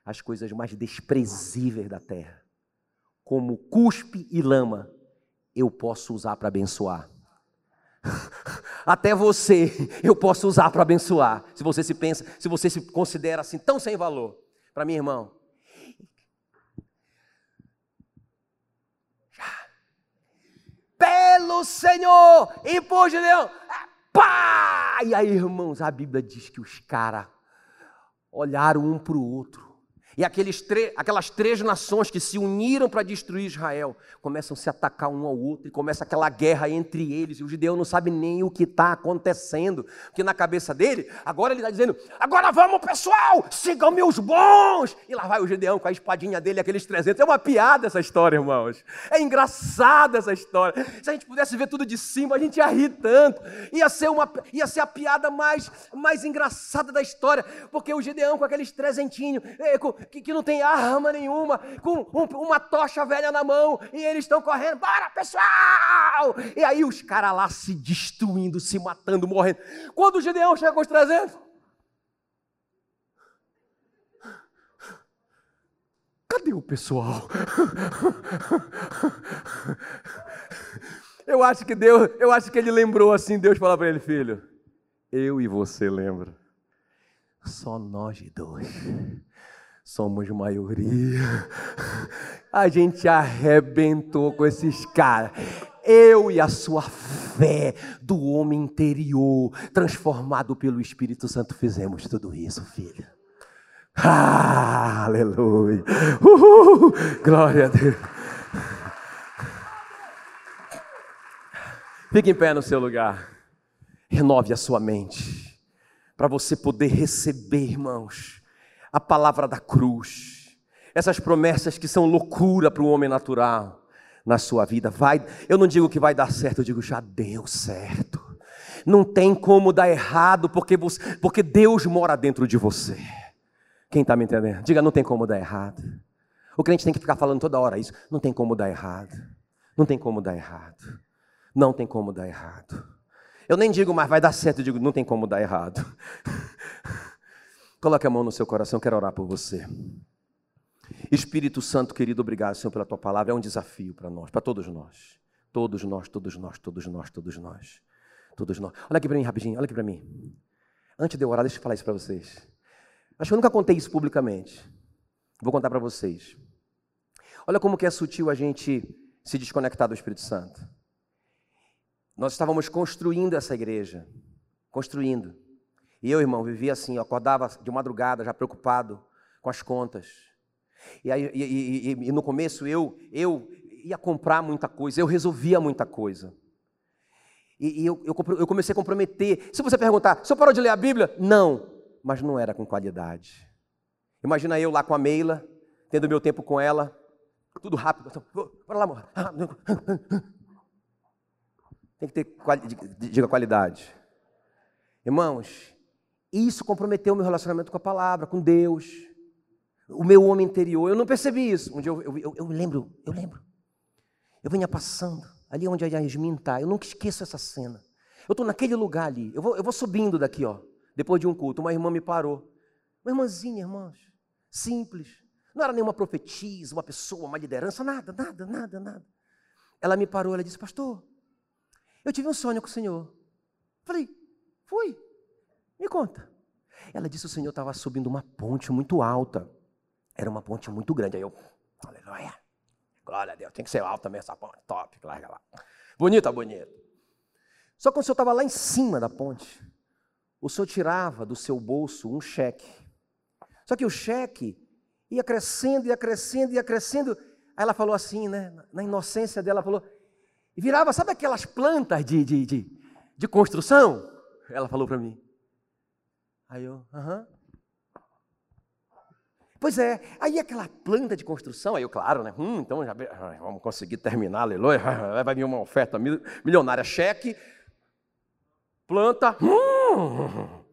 as coisas mais desprezíveis da terra, como cuspe e lama, eu posso usar para abençoar. Até você eu posso usar para abençoar. Se você se pensa, se você se considera assim tão sem valor. Para mim, irmão, pelo Senhor e por Gideão. Pá! E aí, irmãos, a Bíblia diz que os caras olharam um para o outro E aquelas três nações que se uniram para destruir Israel começam a se atacar um ao outro e começa aquela guerra entre eles. E o judeu não sabe nem o que está acontecendo, porque na cabeça dele, agora ele está dizendo: agora vamos pessoal, sigam meus bons. E lá vai o Gideão com a espadinha dele, aqueles 300. É uma piada essa história, irmãos. É engraçada essa história. Se a gente pudesse ver tudo de cima, a gente ia rir tanto. Ia ser, uma, ia ser a piada mais, mais engraçada da história, porque o Gideão com aqueles trezentinhos. Que, que não tem arma nenhuma, com um, uma tocha velha na mão, e eles estão correndo, bora pessoal! E aí os caras lá se destruindo, se matando, morrendo. Quando o Gideão chega com os 300, cadê o pessoal? Eu acho que Deus, eu acho que ele lembrou assim, Deus falou para ele, filho, eu e você lembra. Só nós dois somos maioria. A gente arrebentou com esses caras. Eu e a sua fé do homem interior, transformado pelo Espírito Santo, fizemos tudo isso, filho. Ah, aleluia. Uhul, glória a Deus. Fique em pé no seu lugar. Renove a sua mente. Para você poder receber, irmãos, a palavra da cruz, essas promessas que são loucura para o homem natural na sua vida. Vai, eu não digo que vai dar certo, eu digo já deu certo. Não tem como dar errado, porque, você, porque Deus mora dentro de você. Quem está me entendendo? Diga, não tem como dar errado. O crente tem que ficar falando toda hora isso. Não tem como dar errado. Não tem como dar errado. Não tem como dar errado. Eu nem digo, mas vai dar certo. Eu digo, não tem como dar errado. Coloque a mão no seu coração, quero orar por você. Espírito Santo, querido, obrigado, Senhor, pela tua palavra. É um desafio para nós, para todos nós. Todos nós, todos nós, todos nós, todos nós. Todos nós. Olha aqui para mim rapidinho, olha aqui para mim. Antes de eu orar, deixa eu falar isso para vocês. Acho que eu nunca contei isso publicamente. Vou contar para vocês. Olha como que é sutil a gente se desconectar do Espírito Santo. Nós estávamos construindo essa igreja, construindo. E eu, irmão, vivia assim, eu acordava de madrugada já preocupado com as contas. E, aí, e, e, e, no começo eu, eu ia comprar muita coisa, eu resolvia muita coisa. E, eu, eu, eu, comecei a comprometer. Se você perguntar, você parou de ler a Bíblia? Não, mas não era com qualidade. Imagina eu lá com a Meila, tendo meu tempo com ela, tudo rápido. Bora lá, amor. Tem que ter, diga qualidade. Irmãos, isso comprometeu o meu relacionamento com a palavra, com Deus, o meu homem interior. Eu não percebi isso. Um dia eu, eu, eu, eu lembro, eu lembro. Eu vinha passando, ali onde a Yasmin está, eu nunca esqueço essa cena. Eu estou naquele lugar ali, eu vou, eu vou subindo daqui, ó, depois de um culto. Uma irmã me parou. Uma irmãzinha, irmãos, simples. Não era nenhuma profetisa, uma pessoa, uma liderança, nada, nada, nada, nada. Ela me parou, ela disse, pastor, eu tive um sonho com o Senhor. Falei, fui. Me conta. Ela disse o Senhor estava subindo uma ponte muito alta. Era uma ponte muito grande. Aí eu, aleluia. Glória a Deus, tem que ser alta mesmo essa ponte. Top, larga lá. Bonita, bonita. Só que o Senhor estava lá em cima da ponte, o Senhor tirava do seu bolso um cheque. Só que o cheque ia crescendo, ia crescendo, ia crescendo. Aí ela falou assim, né? Na inocência dela, falou. E virava, sabe aquelas plantas de, de, de, de construção? Ela falou para mim. Aí eu, aham. Pois é, aí aquela planta de construção, aí eu, claro, né? Hum, então já vamos conseguir terminar, aleluia. Vai vir uma oferta milionária, cheque, planta. Hum.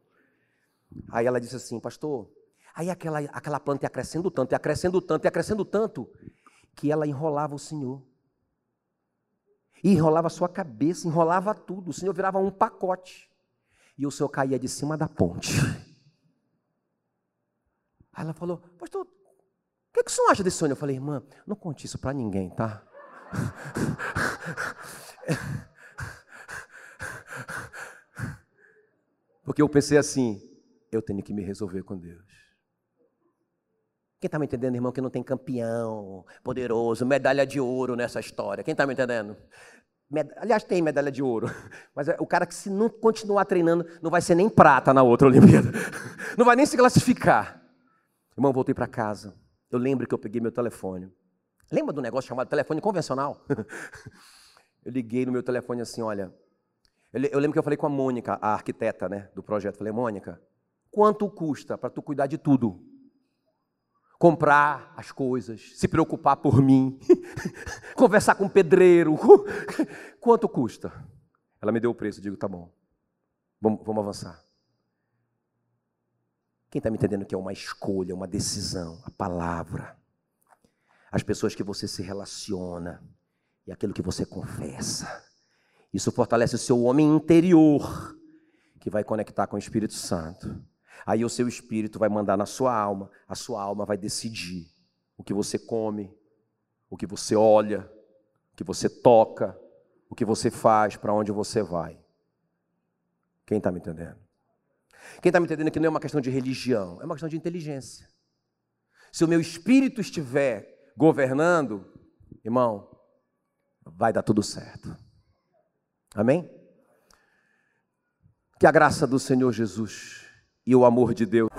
Aí ela disse assim, pastor, aí aquela, aquela planta ia crescendo tanto, ia crescendo tanto, ia crescendo tanto, que ela enrolava o Senhor. E enrolava a sua cabeça, enrolava tudo. O Senhor virava um pacote e o senhor caía de cima da ponte. Aí ela falou, pastor, o que, que o senhor acha desse sonho? Eu falei, irmã, não conte isso para ninguém, tá? Porque eu pensei assim, eu tenho que me resolver com Deus. Quem está me entendendo, irmão, que não tem campeão, poderoso, medalha de ouro nessa história? Quem está me entendendo? Aliás, tem medalha de ouro, mas é o cara que se não continuar treinando, não vai ser nem prata na outra Olimpíada. Não vai nem se classificar. Irmão, voltei para casa. Eu lembro que eu peguei meu telefone. Lembra do negócio chamado telefone convencional? eu liguei no meu telefone assim, olha. Eu lembro que eu falei com a Mônica, a arquiteta né, do projeto. Falei, Mônica, quanto custa para tu cuidar de tudo? Comprar as coisas, se preocupar por mim, conversar com o pedreiro. Quanto custa? Ela me deu o preço, eu digo, tá bom. Vamos, vamos avançar. Quem está me entendendo que é uma escolha, uma decisão, a palavra as pessoas que você se relaciona e aquilo que você confessa. Isso fortalece o seu homem interior, que vai conectar com o Espírito Santo. Aí o seu espírito vai mandar na sua alma, a sua alma vai decidir o que você come, o que você olha, o que você toca, o que você faz, para onde você vai. Quem está me entendendo? Quem está me entendendo que não é uma questão de religião, é uma questão de inteligência. Se o meu espírito estiver governando, irmão, vai dar tudo certo. Amém? Que a graça do Senhor Jesus e o amor de Deus